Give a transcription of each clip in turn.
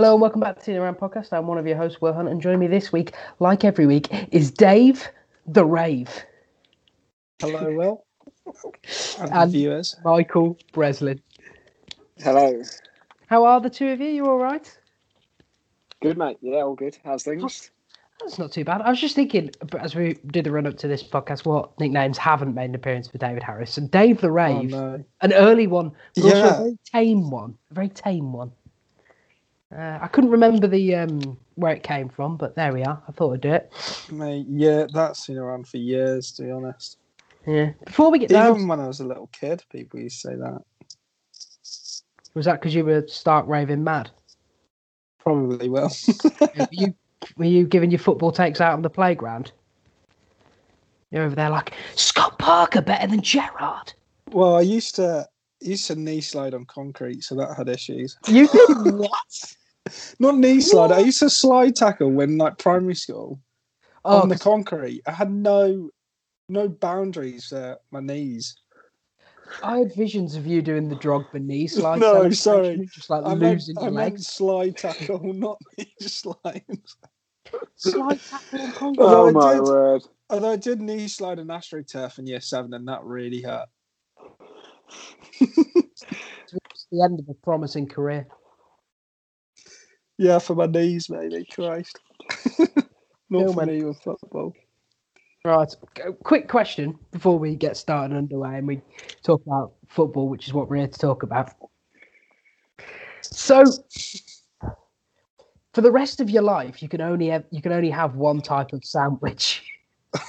Hello and welcome back to the Around Podcast. I'm one of your hosts, Will Hunt, and joining me this week, like every week, is Dave the Rave Hello, Will. And, And- viewers. Michael Breslin. Hello. How are the two of you? You all right? Good, mate. Yeah, all good. How's things? That's not too bad. I was just thinking, as we did the run up to this podcast, what nicknames haven't made an appearance for David Harris. And Dave the Oh, Rave, no. an early one, but also a very tame one. A very tame one. Uh, I couldn't remember the um, where it came from, but there we are. I thought I'd do it. Mate, yeah, that's been around for years, to be honest. Yeah. Before we get down, Even when I was a little kid, people used to say that. was that because you were stark raving mad? Probably will. were you were you giving your football takes out on the playground? You're over there like Scott Parker better than Gerrard. well, I used to used to knee slide on concrete, so that had issues. You did what? Not knee slide. I used to slide tackle when like primary school Oh, on the concrete. I had no no boundaries for my knees. I had visions of you doing the Drogba knee slide. No, sorry. just like I meant, losing I your meant legs. slide tackle, not knee slide. Slide tackle on concrete. Although Oh, I my did- word. Although I did knee slide an astroturf in year seven, and that really hurt. It's the end of a promising career. Yeah, for my knees, maybe. Christ. No, Not for me with football. Right. Quick question before we get started underway and we talk about football, which is what we're here to talk about. So, for the rest of your life, you can only have you can only have one type of sandwich.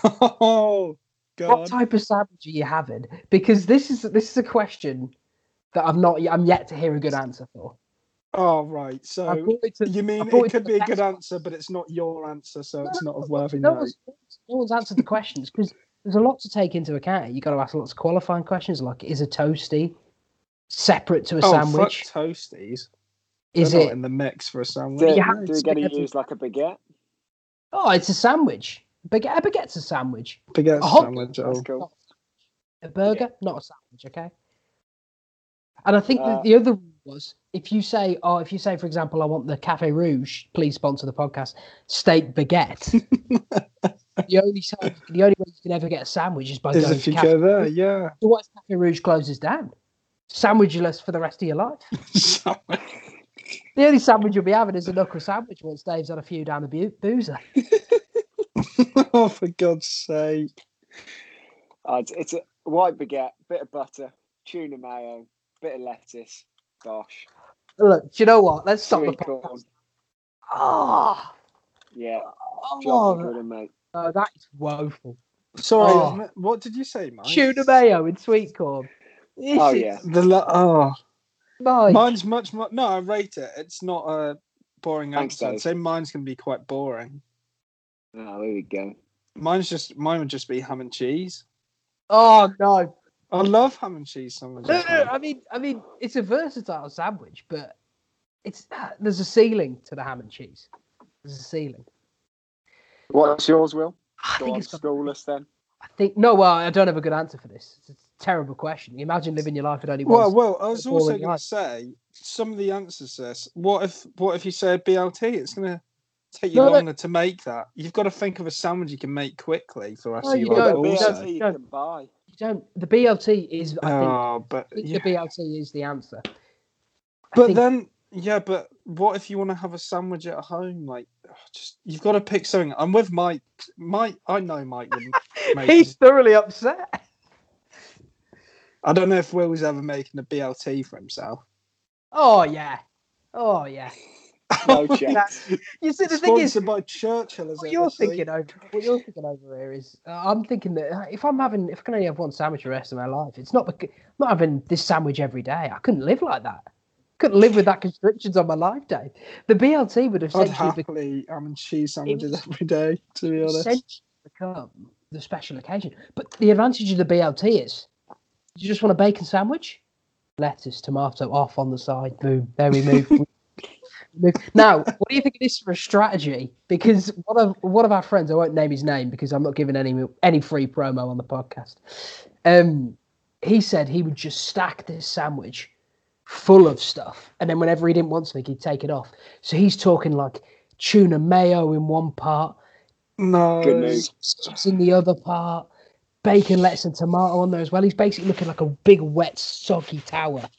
Oh What type of sandwich are you having? Because this is this is a question that I've not I'm yet to hear a good answer for. Oh right. So it to- you mean brought it could be a good one. answer, but it's not your answer, so it's No, not of worthy no note. one's, no one's answered the questions because there's a lot to take into account. You got to ask lots of qualifying questions, like is a toasty separate to a Oh, sandwich? fuck toasties. Is They're it? not in the mix for a sandwich? Do, you have do we to get to use like a baguette? Oh, it's a sandwich. Baguette, a baguette's a sandwich. Baguette a hot sandwich. That's Oh. cool. A burger, not a sandwich. Okay. And I think Uh, that the other rule was if you say, oh, if you say, for example, I want the Cafe Rouge, please sponsor the podcast, steak baguette. the only sa- the only way you can ever get a sandwich is by Is going if to you Cafe go there, yeah. So what if Cafe Rouge closes down? Sandwichless for the rest of your life. The only sandwich you'll be having is a knuckle sandwich once Dave's had a few down the bu- boozer. oh, for God's sake! Uh, it's, it's a white baguette, bit of butter, tuna mayo, bit of lettuce. Gosh. Look, do you know what? Let's stop the Sweet podcast. corn. Oh, Yeah. oh, Jolly good, mate. no, that is woeful. Sorry, Oh. what did you say, Mike? Tuna mayo and sweet corn. This Oh, yeah. The la- oh, Mike. mine's much more. No, I rate it. It's not a boring Thanks, answer. I'd Dave. say mine's gonna be quite boring. Oh, there we go. Mine's just mine would just be ham and cheese. Oh no. I love ham and cheese sandwiches. No, no, man. I mean, I mean, it's a versatile sandwich, but it's ah, there's a ceiling to the ham and cheese. There's a ceiling. What's yours, Will? I Go think on, it's got school us then. I think no. Well, I don't have a good answer for this. It's a terrible question. Imagine living your life with only one. Well, well, I was also going to say some of the answers. to This. What if? What if you say BLT? It's going to take you No, no. longer to make that. You've got to think of a sandwich you can make quickly for the rest No, of you your Well, life. don't. Also. BLT you can buy. You don't. The BLT is. I think, Oh, but I think yeah. the BLT is the answer. I but think- then yeah, but what if you want to have a sandwich at home? Like, oh, just you've got to pick something. I'm with Mike. Mike, I know Mike wouldn't. he's thoroughly upset. I don't know if Will's ever making a BLT for himself. Oh yeah. Oh yeah. No chance. You see, the thing is, Sponsored by Churchill, as what you're see? thinking over, what you're thinking over here is, uh, I'm thinking that uh, if I'm having, if I can only have one sandwich the rest of my life, it's not, bec- I'm not having this sandwich every day. I couldn't live like that. Couldn't live with that constrictions on my life, Dave. The BLT would have I'd happily ham and cheese sandwiches every day, to be honest. become the special occasion. But the advantage of the BLT is, you just want a bacon sandwich, lettuce, tomato off on the side. Boom. There we move. Now, what do you think of this for a strategy? Because one of one of our friends, I won't name his name because I'm not giving any any free promo on the podcast. Um, he said he would just stack this sandwich full of stuff. And then whenever he didn't want something, he'd take it off. So he's talking like tuna mayo in one part, No. Sauce in the other part, bacon, lettuce, and tomato on there as well. He's basically looking like a big, wet, soggy tower.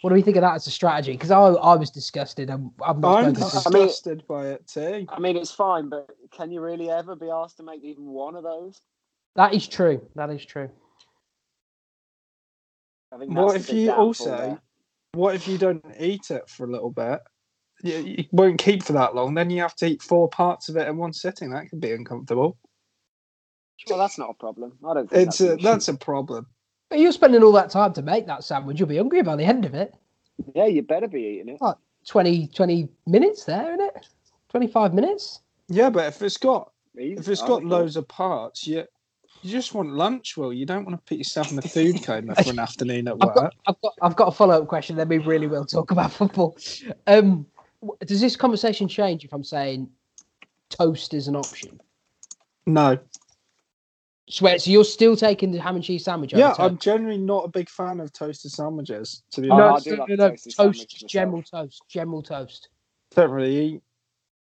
What do we think of that as a strategy? Because I, I was disgusted. I'm, I'm not I'm spoken I mean- disgusted by it too. I mean, it's fine, but can you really ever be asked to make even one of those? That is true. That is true. I think What if you also- there. What if you don't eat it for a little bit? You, you won't keep for that long. Then you have to eat four parts of it in one sitting. That could be uncomfortable. Well, that's not a problem. I don't think It's that's, a, an that's a problem. But you're spending all that time to make that sandwich. You'll be hungry by the end of it. Yeah, you better be eating it. 20, 20 minutes there, isn't it? 25 minutes? Yeah, but if it's got Easy. if it's got loads of parts, you you just want lunch. Will you don't want to put yourself in a food coma for an afternoon at I've got. I've got, I've got a follow up question. Then we really will talk about football. Um, does this conversation change if I'm saying toast is an option? No, Swear, so you're still taking the ham and cheese sandwich? yeah. I'm generally not a big fan of toasted sandwiches. To be no, I honest, do no, like no, no, toast, myself. general toast, general toast. don't really eat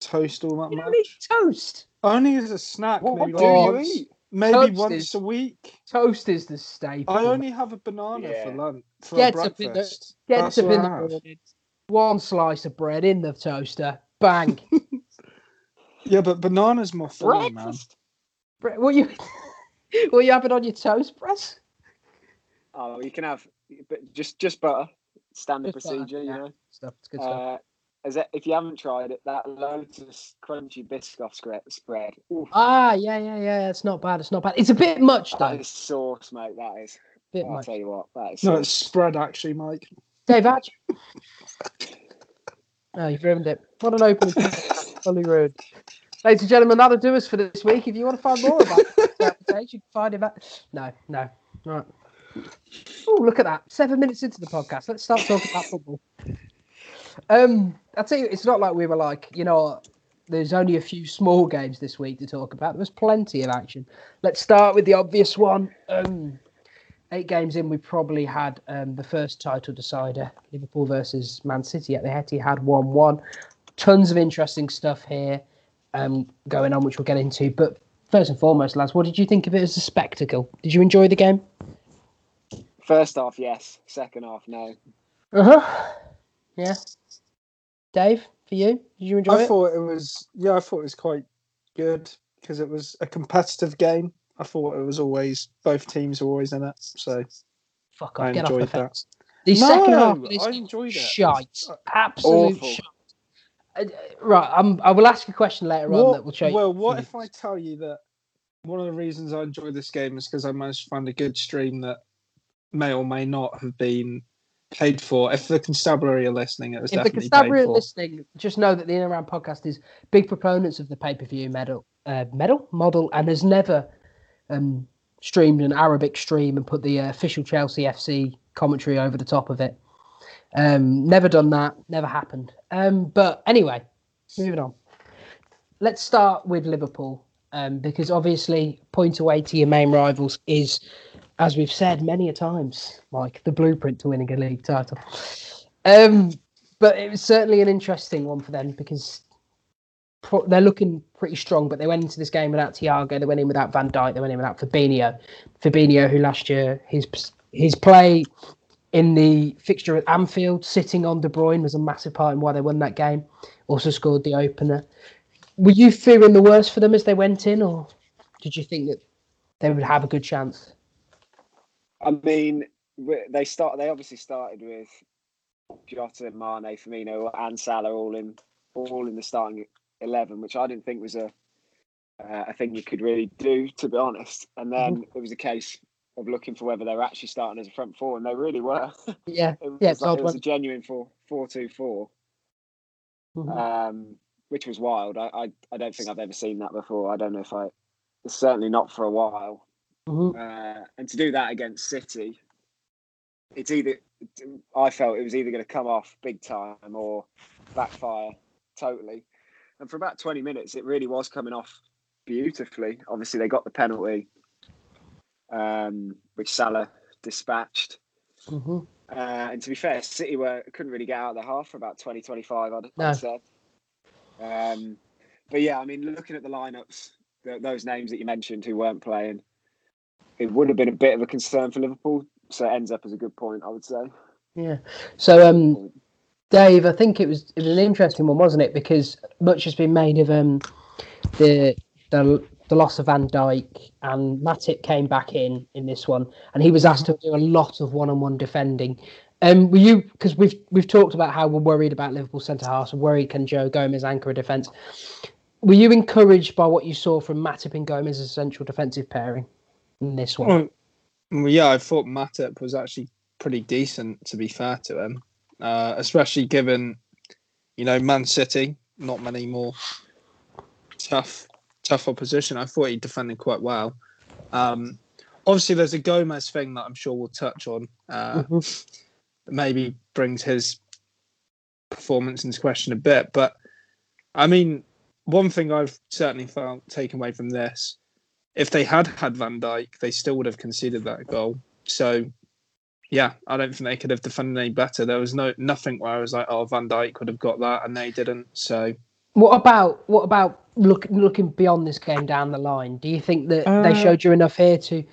toast all that You much. eat toast. Only as a snack, What, maybe what do like you once, eat? maybe Toast once is- a week. Toast is the staple. I only have a banana Yeah. for lunch for Gets up in the- breakfast. Gets That's up what in the morning, one slice of bread in the toaster, bang. Yeah, but bananas more filling, man. Bre- what you, what you have it on your toast, press? Oh, you can have, but just just butter, standard Just butter, procedure, you yeah. know. Stuff, it's good stuff. Uh, as it, if you haven't tried it, that Lotus crunchy biscoff spread, spread. Oof, Ah, yeah, yeah, yeah. It's not bad. It's not bad. It's a bit much though. that is sauce, mate. That is. bit I'll much. tell you what, that is. No, sauce. it's spread actually, Mike. Dave, how'd Oh, you've ruined it. What an opening. Fully ruined. Ladies and gentlemen, that'll do us for this week. If you want to find more about that you can find him at. No, no. Right. Oh, look at that. Seven minutes into the podcast. Let's start talking about football. Um, I'll tell you, it's not like we were like, you know, there's only a few small games this week to talk about. There was plenty of action. Let's start with the obvious one. Um, eight games in, we probably had um, the first title decider, Liverpool versus Man City at the Etihad, one-one. Tons of interesting stuff here um, going on, which we'll get into. But first and foremost, lads, what did you think of it as a spectacle? Did you enjoy the game? First half, yes. Second half, no. Uh huh. Yeah. Dave, for you, did you enjoy I it? thought it was yeah, I thought it was quite good because it was a competitive game. I thought it was always both teams were always in it, so Fuck I off, get off the enjoyed that. fence. The second half, No, of I enjoyed it. shite, absolute Awful. shite. Uh, right, I'm, I will ask you a question later on that will show you. well, what if I tell you that one of the reasons I enjoy this game is because I managed to find a good stream that may or may not have been paid for. If the constabulary are listening, it was if the definitely paid constabulary are listening, just know that the In and Around podcast is big proponents of the pay per view medal, uh, medal model, and has never um, streamed an Arabic stream and put the uh, official Chelsea FC commentary over the top of it. Um, never done that. Never happened. Um, but anyway, moving on. Let's start with Liverpool um, because obviously point away to your main rivals is, as we've said many a times, Mike, the blueprint to winning a league title. Um, but it was certainly an interesting one for them because they're looking pretty strong. But they went into this game without Thiago, they went in without Van Dijk, they went in without Fabinho. Fabinho, who last year his his play in the fixture at Anfield, sitting on De Bruyne, was a massive part in why they won that game. Also scored the opener. Were you fearing the worst for them as they went in, or did you think that they would have a good chance? I mean, they start. They obviously started with Jota, Mane, Firmino, and Salah all in all in the starting eleven, which I didn't think was a uh, a thing you could really do, to be honest. And then it was a case of looking for whether they were actually starting as a front four, and they really were. Yeah, It was, Yeah, like, it was one. a genuine four four two four, Mhm. um, which was wild. I, I I don't think I've ever seen that before. I don't know if I. Certainly not for a while. Mhm. Uh, and to do that against City, it's either I felt it was either going to come off big time or backfire totally. And for about twenty minutes, it really was coming off beautifully. Obviously, they got the penalty, um, which Salah dispatched. hmm Uh, and to be fair, City were couldn't really get out of the half for about 20, 25, I'd, No. I'd say. Um, but yeah, I mean, looking at the lineups, th those names that you mentioned who weren't playing, it would have been a bit of a concern for Liverpool. So it ends up as a good point, I would say. Yeah. So, um, Dave, I think it was it was an interesting one, wasn't it? Because much has been made of um the the the loss of Van Dijk and Matip came back in in this one, and he was asked to do a lot of one-on-one defending. Um, were you because we've we've talked about how we're worried about Liverpool centre halves and worried can Joe Gomez anchor a defence. Were you encouraged by what you saw from Matip and Gomez as a central defensive pairing in this one? Well, yeah, I thought Matip was actually pretty decent, to be fair to him, uh, especially given, you know, Man City, not many more tough, tough opposition. I thought he defended quite well. Um, obviously, there's a Gomez thing that I'm sure we'll touch on. Uh, Mhm. maybe brings his performance into question a bit. But I mean, one thing I've certainly found taken away from this, if they had had Van Dijk, they still would have conceded that goal. So, yeah, I don't think they could have defended any better. There was no nothing where I was like, oh, Van Dijk could have got that, and they didn't. So, What about what about look, looking beyond this game down the line? Do you think that they Uh, showed you enough here to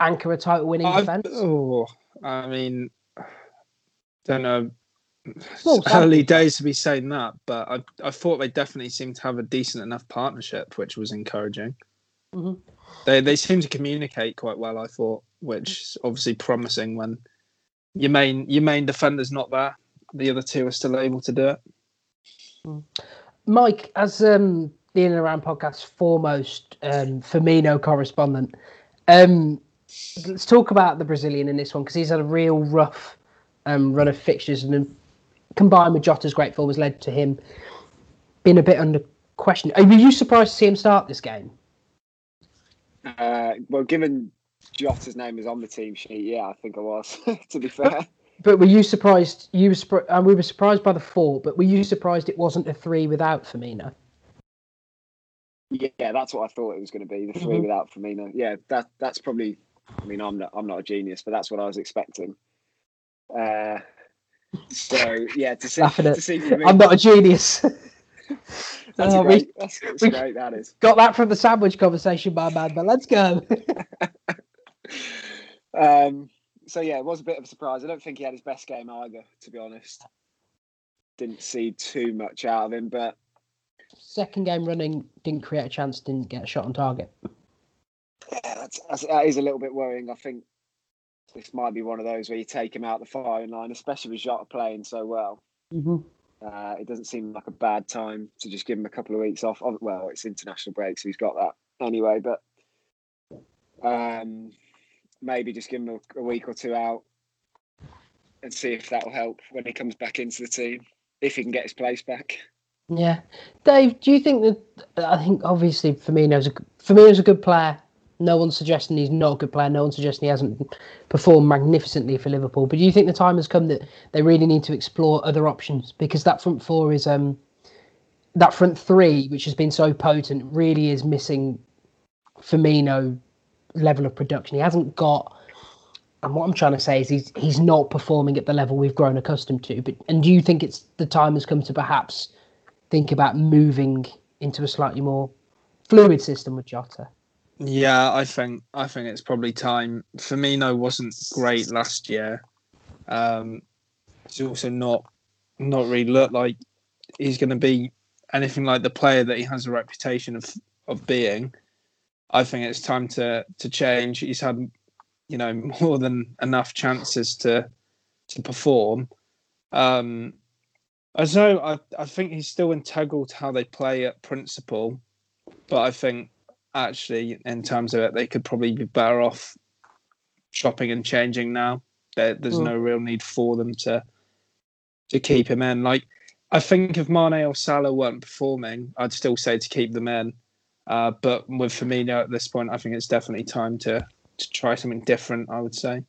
anchor a title-winning I, defence? oh, I mean, don't know. Well, early days to be saying that, but I, I thought they definitely seemed to have a decent enough partnership, which was encouraging. Mhm. They they seem to communicate quite well. I thought, which is obviously promising when your main your main defender's not there. The other two are still able to do it. Mike, as um, the In and Around podcast foremost um, Firmino correspondent, um, let's talk about the Brazilian in this one because he's had a real rough um, run of fixtures, and combined with Jota's great form has led to him being a bit under question. Were you surprised to see him start this game? Uh, well, given Jota's name is on the team sheet, yeah, I think I was. to be fair, But were you surprised? You were and we were surprised by the four, but were you surprised it wasn't a three without Firmino? yeah, that's what I thought it was going to be. The 3 Mhm. without Firmino. Yeah, that that's probably. I mean, I'm not I'm not a genius, but that's what I was expecting. Uh, so yeah, to see to see Firmino, I'm not a genius. that's, Oh, a we- great, that's, that's we- great. That is. Got that from the sandwich conversation, my man. But let's go. Um, so yeah, it was a bit of a surprise. I don't think he had his best game either, to be honest. Didn't see too much out of him, but Second game running, didn't create a chance, didn't get a shot on target. yeah, that's, that's that is a little bit worrying. I think this might be one of those where you take him out the firing line, especially with Jota playing so well. Mm-hmm. Uh, it doesn't seem like a bad time to just give him a couple of weeks off. Well, it's international break, so he's got that anyway. But um, maybe just give him a, a week or two out and see if that will help when he comes back into the team, if he can get his place back. Yeah, Dave, do you think that? I think obviously Firmino's a Firmino's a good player. No one's suggesting he's not a good player. No one's suggesting he hasn't performed magnificently for Liverpool. But do you think the time has come that they really need to explore other options because that front four is um that front three, which has been so potent, really is missing Firmino level of production. He hasn't got. And what I'm trying to say is he's he's not performing at the level we've grown accustomed to. But and do you think it's the time has come to perhaps think about moving into a slightly more fluid system with Jota? Yeah, I think I think it's probably time. Firmino wasn't great last year. Um, he's also not not really looked like he's going to be anything like the player that he has a reputation of of being. I think it's time to to change. He's had you know more than enough chances to to perform. Um, I know. I I think he's still integral to how they play at principle, but I think actually in terms of it, they could probably be better off shopping and changing now. There, there's Mm. no real need for them to to keep him in. Like I think if Mane or Salah weren't performing, I'd still say to keep them in. Uh, but with Firmino at this point, I think it's definitely time to to try something different. I would say.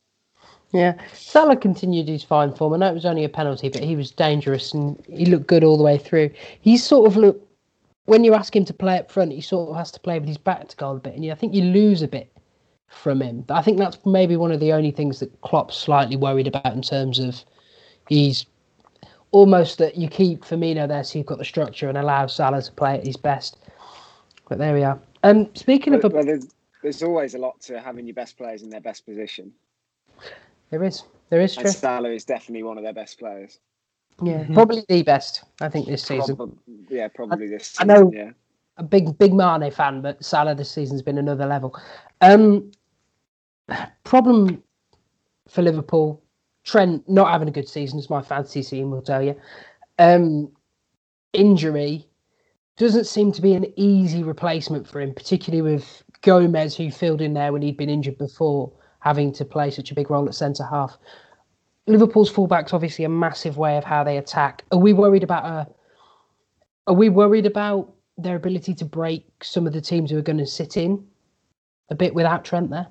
Yeah, Salah continued his fine form. I know it was only a penalty, but he was dangerous and he looked good all the way through. He sort of look when you ask him to play up front, he sort of has to play with his back to goal a bit, and I think you lose a bit from him. I think that's maybe one of the only things that Klopp's slightly worried about in terms of he's almost that you keep Firmino there so you've got the structure and allow Salah to play at his best. But there we are. Um, speaking But, of, but there's, there's always a lot to having your best players in their best position. there is, there is And true. Salah is definitely one of their best players. Yeah, probably the best. I think this season. Prob- yeah, probably this I season. know- Yeah. a big big Mane fan, but Salah this season's been another level. Um, problem for Liverpool, Trent not having a good season, as my fantasy team will tell you. Um, injury doesn't seem to be an easy replacement for him, particularly with Gomez, who filled in there when he'd been injured before, having to play such a big role at centre half. Liverpool's fullback's obviously a massive way of how they attack. Are we worried about a? Are we worried about their ability to break some of the teams who are going to sit in a bit without Trent there?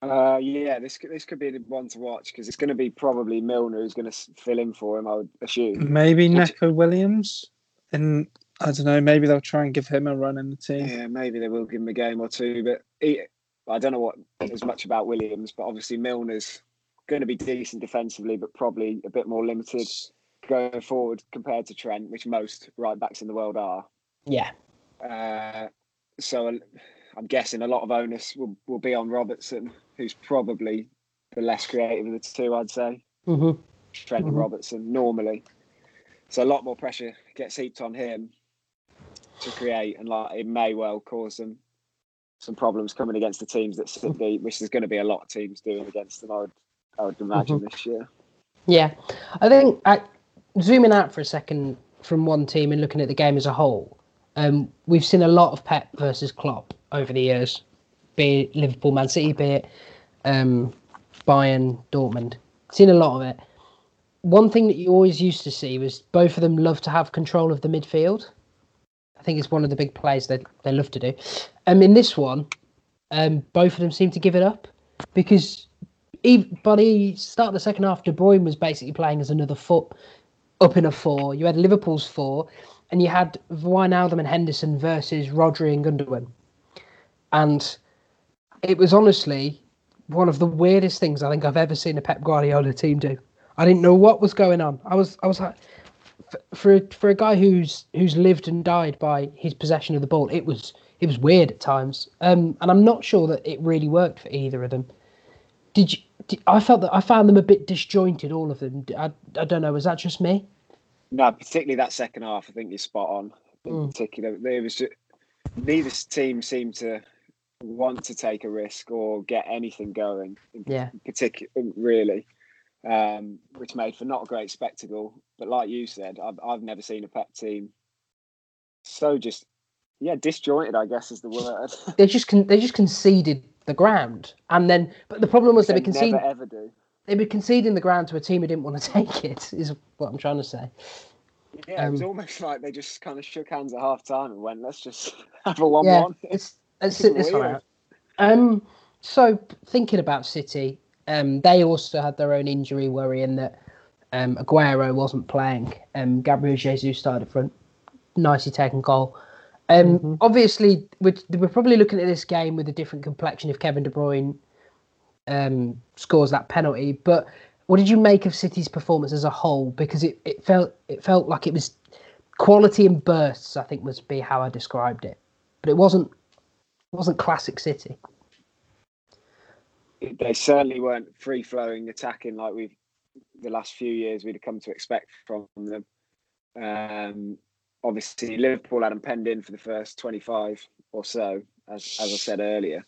Uh, yeah, this could, this could be the one to watch because it's going to be probably Milner who's going to fill in for him. I would assume. Maybe Neco Williams, and I don't know. Maybe they'll try and give him a run in the team. Yeah, maybe they will give him a game or two, but he, I don't know what as much about Williams, but obviously Milner's going to be decent defensively, but probably a bit more limited going forward compared to Trent, which most right backs in the world are. Yeah. Uh, so I'm guessing a lot of onus will, will be on Robertson, who's probably the less creative of the two, I'd say. hmm Trent and Mhm. Robertson normally. So a lot more pressure gets heaped on him to create, and like it may well cause them some problems coming against the teams that sit deep, which is going to be a lot of teams doing against them. I would, I would imagine this year. Yeah. I think I, zooming out for a second from one team and looking at the game as a whole, um, we've seen a lot of Pep versus Klopp over the years, be it Liverpool, Man City, be it um, Bayern, Dortmund. Seen a lot of it. One thing that you always used to see was both of them love to have control of the midfield. I think it's one of the big plays that they love to do. Um, in this one, um, both of them seem to give it up because even, by the start of the second half, De Bruyne was basically playing as another foot up in a four. You had Liverpool's four, and you had Wijnaldum and Henderson versus Rodri and Gundogan. And it was honestly one of the weirdest things I think I've ever seen a Pep Guardiola team do. I didn't know what was going on. I was I was like, for a- for a guy who's who's lived and died by his possession of the ball, it was it was weird at times. Um, and I'm not sure that it really worked for either of them. Did you? Did, I felt that I found them a bit disjointed, all of them. I, I don't know. Was that just me? No, particularly that second half, I think you're spot on. In Mm. particular, there was just, neither team seemed to want to take a risk or get anything going. In Yeah. particular, really, um, which made for not a great spectacle. But like you said, I've I've never seen a Pep team so just yeah disjointed. I guess is the word. They just con- they just conceded the ground, and then but the problem was they they were conceding never ever do. they were conceding the ground to a team who didn't want to take it. Is what I'm trying to say. Yeah, it was Um, almost like they just kind of shook hands at half time and went, "Let's just have a one-one." let's let's sit this one out. Um, so thinking about City, um, they also had their own injury worry in that um, Aguero wasn't playing. Um, Gabriel Jesus started front, nicely taken goal. Um, Mhm. Obviously, we're, we're probably looking at this game with a different complexion if Kevin De Bruyne um, scores that penalty. But what did you make of City's performance as a whole? Because it, it felt it felt like it was quality in bursts. I think must be how I described it, but it wasn't it wasn't classic City. They certainly weren't free flowing attacking like we've the last few years we'd have come to expect from them. Um, obviously, Liverpool had them penned in for the first 25 or so, as, as I said earlier.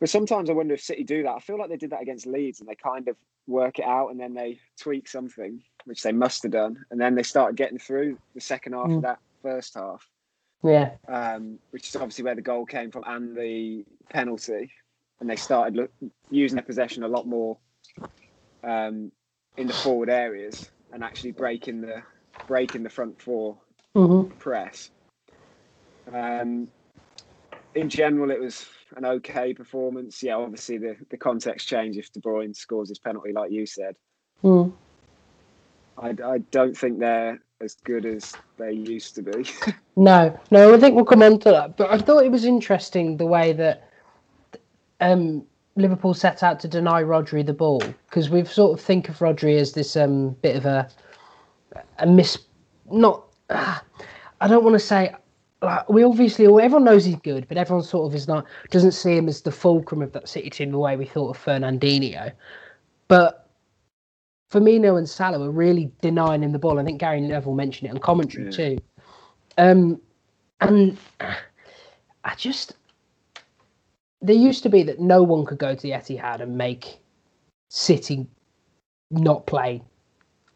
But sometimes I wonder if City do that. I feel like they did that against Leeds and they kind of work it out and then they tweak something, which they must have done. And then they started getting through the second half Mm. of that first half Yeah, um, which is obviously where the goal came from and the penalty. And they started look, using their possession a lot more um, in the forward areas and actually breaking the breaking the front four hmm press. Um, in general, it was an okay performance. Yeah, obviously the, the context changed if De Bruyne scores his penalty, like you said. mm. I, I don't think they're as good as they used to be. no, no. I think we'll come on to that. But I thought it was interesting the way that um, Liverpool set out to deny Rodri the ball? Because we've sort of think of Rodri as this um, bit of a a miss. Not, uh, I don't want to say. Like, we obviously, everyone knows he's good, but everyone sort of is not doesn't see him as the fulcrum of that City team the way we thought of Fernandinho. But Firmino and Salah were really denying him the ball. I think Gary Neville mentioned it on commentary Yeah. too. Um, and I just there used to be that no one could go to the Etihad and make City not play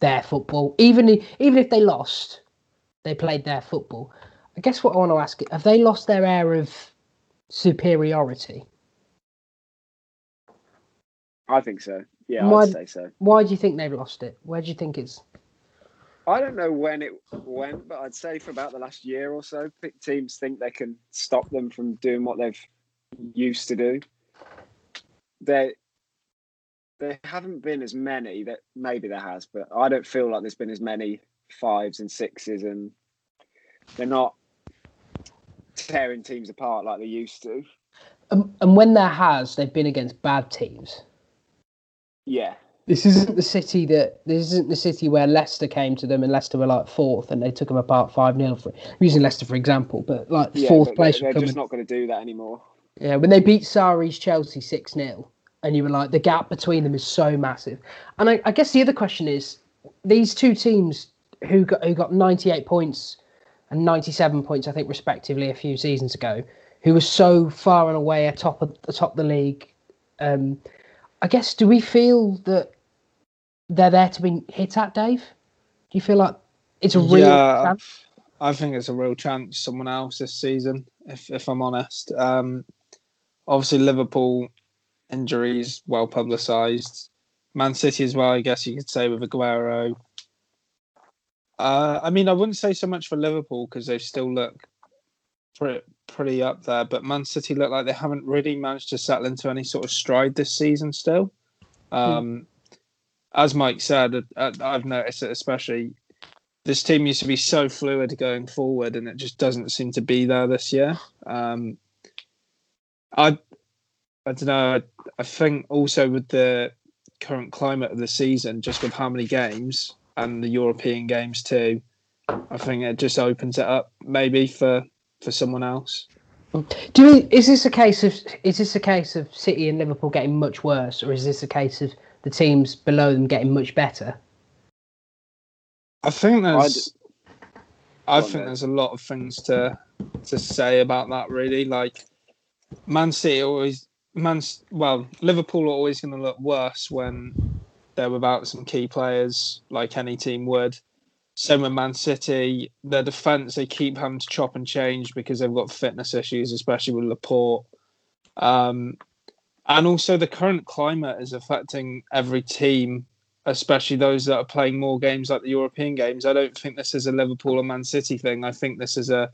their football, even even if they lost, they played their football. I guess what I want to ask: Have they lost their air of superiority? I think so. Yeah, Why- I'd say so. Why do you think they've lost it? Where do you think it's? I don't know when it went, but I'd say for about the last year or so, teams think they can stop them from doing what they've used to do. They there haven't been as many that maybe there has, but I don't feel like there's been as many fives and sixes, and they're not tearing teams apart like they used to. Um, and when there has, they've been against bad teams. Yeah, This isn't the city that this isn't the city where Leicester came to them and Leicester were like fourth and they took them apart five 0 for I'm using Leicester for example, but like yeah, fourth but place they're, they're just not going to do that anymore. Yeah, when they beat Sarri's Chelsea 6 0, and you were like, the gap between them is so massive. And I, I guess the other question is these two teams who got, who got 98 points and 97 points, I think, respectively, a few seasons ago, who were so far and away atop of, atop the league. Um, I guess, do we feel that they're there to be hit at, Dave? Do you feel like it's a real Yeah, chance? I think it's a real chance someone else this season. If if I'm honest, um, obviously Liverpool injuries well publicised. Man City as well, I guess you could say with Aguero. Uh, I mean, I wouldn't say so much for Liverpool because they still look pretty pretty up there, but Man City look like they haven't really managed to settle into any sort of stride this season. Still, um, as Mike said, I've noticed it especially this team used to be so fluid going forward, and it just doesn't seem to be there this year. Um, I, I don't know. I, I think also with the current climate of the season, just with how many games and the European games too, I think it just opens it up maybe for for someone else. Do you, is this a case of is this a case of City and Liverpool getting much worse, or is this a case of the teams below them getting much better? I think there's, I Go on, think Dave. there's a lot of things to to say about that. Really, like Man City always, Man, well, Liverpool are always going to look worse when they're without some key players, like any team would. Same with Man City, their defence they keep having to chop and change because they've got fitness issues, especially with Laporte. Um, and also the current climate is affecting every team especially those that are playing more games like the European games. I don't think this is a Liverpool or Man City thing. I think this is a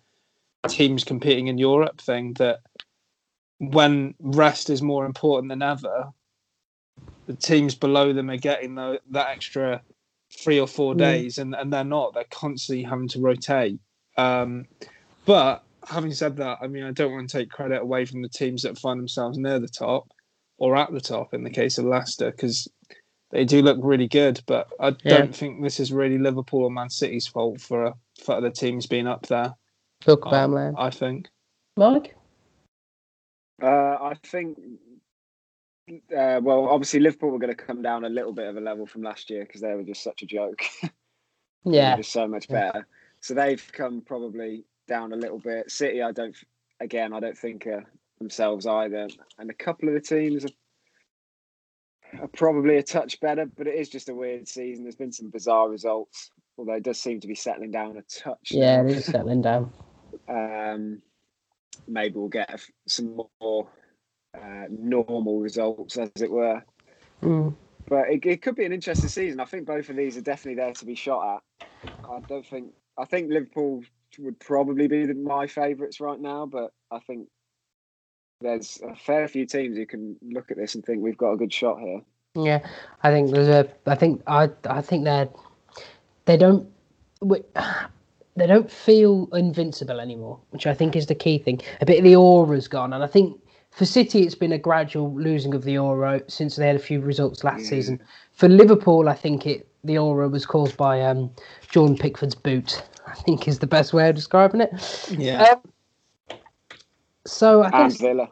teams competing in Europe thing that when rest is more important than ever, the teams below them are getting the, that extra three or four Mm. days and, and they're not. They're constantly having to rotate. Um, but having said that, I mean, I don't want to take credit away from the teams that find themselves near the top or at the top in the case of Leicester because they do look really good, but I Yeah. don't think this is really Liverpool or Man City's fault for for other teams being up there. Look, I- Bamland. I think. Mike? Uh, I think, uh, well, obviously Liverpool were going to come down a little bit of a level from last year because they were just such a joke. Yeah. just so much Yeah. better. So they've come probably down a little bit. City, I don't, again, I don't think are themselves either. And a couple of the teams are, are probably a touch better, but it is just a weird season. There's been some bizarre results, although it does seem to be settling down a touch. Yeah, now. it is settling down. um, maybe we'll get some more uh, normal results, as it were. Mm. But it, it could be an interesting season. I think both of these are definitely there to be shot at. I don't think. I think Liverpool would probably be the, my favourites right now, but I think there's a fair few teams who can look at this and think we've got a good shot here. Yeah, I think there's a. I think I. I think they're. They don't. wi- They don't feel invincible anymore, which I think is the key thing. A bit of the aura's gone, and I think for City, it's been a gradual losing of the aura since they had a few results last Yeah. season. For Liverpool, I think it the aura was caused by um, Jordan Pickford's boot. I think is the best way of describing it. Yeah. Um, so I And think Villa.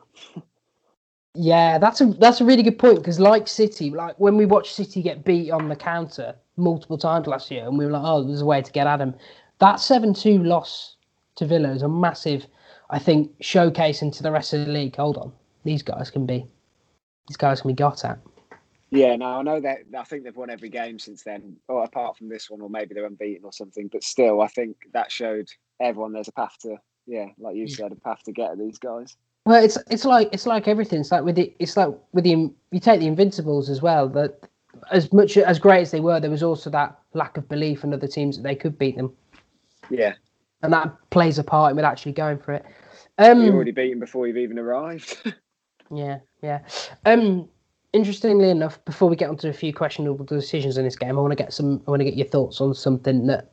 yeah, that's a that's a really good point because like City, like when we watched City get beat on the counter multiple times last year, and we were like, oh, there's a way to get at them. That seven two loss to Villa is a massive, I think, showcase into the rest of the league. Hold on, these guys can be, these guys can be got at. Yeah, no, I know that. I think they've won every game since then, or apart from this one, or maybe they're unbeaten or something. But still, I think that showed everyone there's a path to, yeah, like you said, a path to get at these guys. Well, it's it's like it's like everything. It's like with the it's like with the you take the Invincibles as well. That as much as great as they were, there was also that lack of belief in other teams that they could beat them, Yeah, and that plays a part in with actually going for it. Um, you're already beaten before you've even arrived. Yeah, yeah. Um, interestingly enough, before we get onto a few questionable decisions in this game, I want to get some. I want to get your thoughts on something that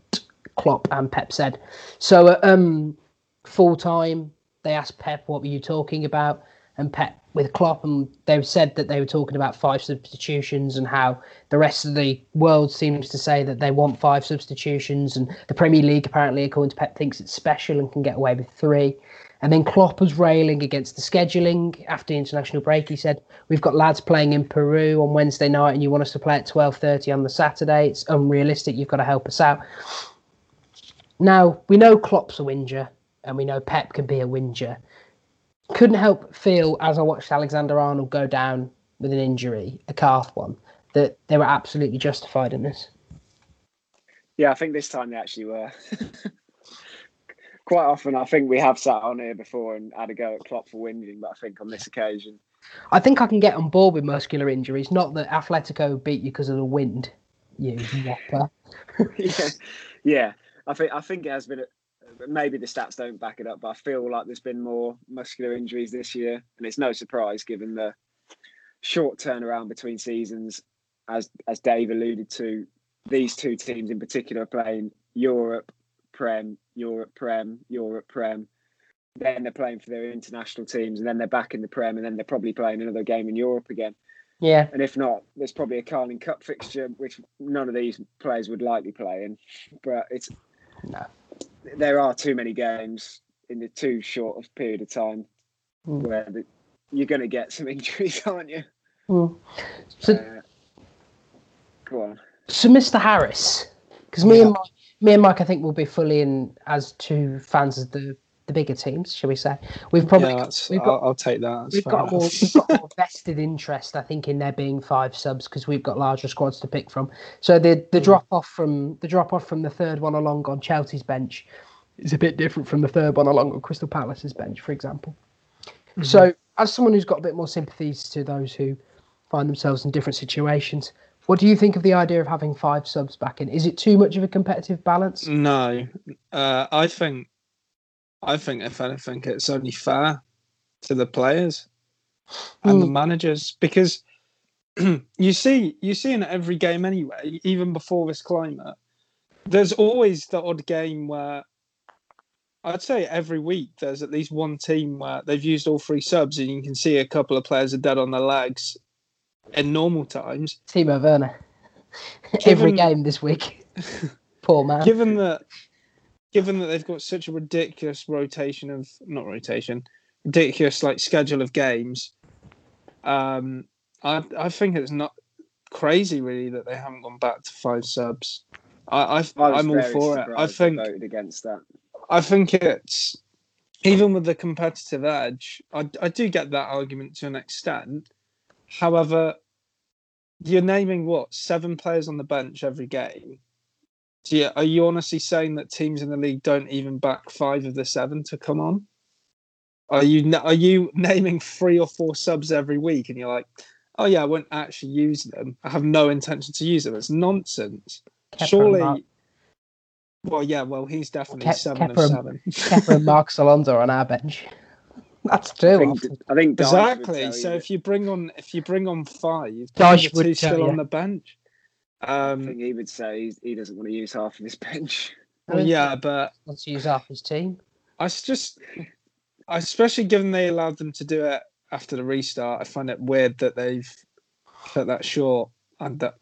Klopp and Pep said. So, uh, um, full time, they asked Pep, "What were you talking about?" And Pep with Klopp, and they said that they were talking about five substitutions and how the rest of the world seems to say that they want five substitutions, and the Premier League apparently, according to Pep, thinks it's special and can get away with three. And then Klopp was railing against the scheduling after the international break. He said, "We've got lads playing in Peru on Wednesday night, and you want us to play at twelve thirty on the Saturday. It's unrealistic. You've got to help us out." Now we know Klopp's a whinger, and we know Pep can be a whinger. Couldn't help feel as I watched Alexander Arnold go down with an injury, a calf one, that they were absolutely justified in this. yeah, I think this time they actually were. Quite often, I think we have sat on here before and had a go at Klopp for whinging, but I think on this occasion, I think I can get on board with muscular injuries. Not that Atletico beat you because of the wind, you yeah, yeah. I think I think it has been. Maybe the stats don't back it up, but I feel like there's been more muscular injuries this year, and it's no surprise given the short turnaround between seasons. As as Dave alluded to, these two teams in particular are playing Europe Prem, Europe Prem, Europe Prem. Then they're playing for their international teams, and then they're back in the Prem, and then they're probably playing another game in Europe again. Yeah, And if not, there's probably a Carling Cup fixture, which none of these players would likely play in. But it's No. There are too many games in the too short of period of time Mm. where the, you're going to get some injuries, aren't you? Mm. So, Uh, go on. so Mr. Harris, because me Yeah. and Mike, me and Mike, I think will be fully in as two fans of the the bigger teams, shall we say? We've probably yeah, we've I'll, got I'll take that. That's we've got more we've got more vested interest, I think, in there being five subs because we've got larger squads to pick from. So the the Mm. drop off from the drop off from the third one along on Chelsea's bench is a bit different from the third one along on Crystal Palace's bench, for example. Mm-hmm. So as someone who's got a bit more sympathies to those who find themselves in different situations, what do you think of the idea of having five subs back in? Is it too much of a competitive balance? No, uh, I think, I think if anything, it's only fair to the players and the Mm. managers because you see, you see in every game anyway, even before this climate, there's always the odd game where I'd say every week there's at least one team where they've used all three subs, and you can see a couple of players are dead on their legs in normal times. Timo Werner. Every Given- game this week. Poor man. given that given that they've got such a ridiculous rotation of not rotation ridiculous like schedule of games um i i think it's not crazy really that they haven't gone back to five subs. I, I, I'm all for it. I think voted against that. i think it's even with the competitive edge i, I do get that argument to an extent. However you're naming what seven players on the bench every game do you, are you honestly saying that teams in the league don't even back five of the seven to come on? Are you are you naming three or four subs every week, and you're like, oh yeah, I won't actually use them. I have no intention to use them. It's nonsense. Kepa Surely. Well, yeah. Well, he's definitely Ke- seven of Kepa and- seven. Kepa and Marcos Alonso on our bench. That's I two. think, often. I think exactly. So you if you bring on if you bring on five, Dyche the would two tell still you. on the bench. I Um, think he would say he doesn't want to use half of his bench. well, yeah, but Let's use half his team. I just, especially given they allowed them to do it after the restart. I find it weird that they've cut that short and that.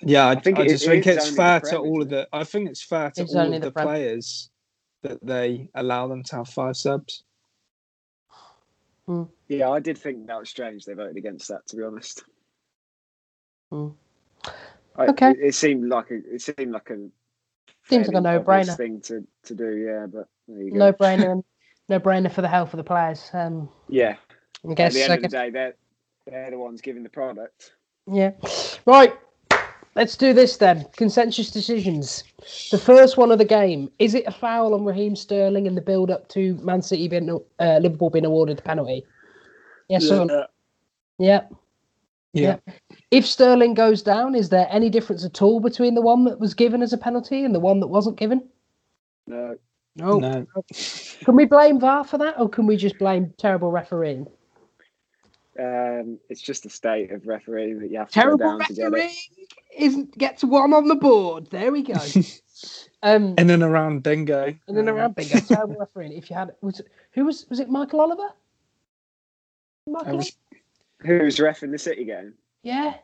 Yeah, I, I, think I just it think it's fair to all of the. I think it's fair to It's all of the the Prem. players that they allow them to have five subs. Yeah, I did think that was strange. They voted against that, to be honest. Hmm. I, Okay. It, it seemed like a. It seemed like a. Seems like a no-brainer. thing to, to do. Yeah, but there you go. No brainer. no brainer for the health of the players. Um, Yeah. I guess. At the end I of the day, they're they're the ones giving the product. yeah. Right. Let's do this then. Consensus decisions. The first one of the game. Is it a foul on Raheem Sterling in the build up to Man City being uh, Liverpool being awarded the penalty? Yes or no? Yeah. Yeah. If Sterling goes down, is there any difference at all between the one that was given as a penalty and the one that wasn't given? No. No. No. Can we blame VAR for that, or can we just blame terrible refereeing? Um, it's just a state of refereeing that you have to Terrible go down to get it. refereeing isn't gets one on the board. There we go. um, In and around bingo. and then around bingo, terrible refereeing. If you had was it, who was was it Michael Oliver? Michael I was- Who's ref in the City game? Yeah,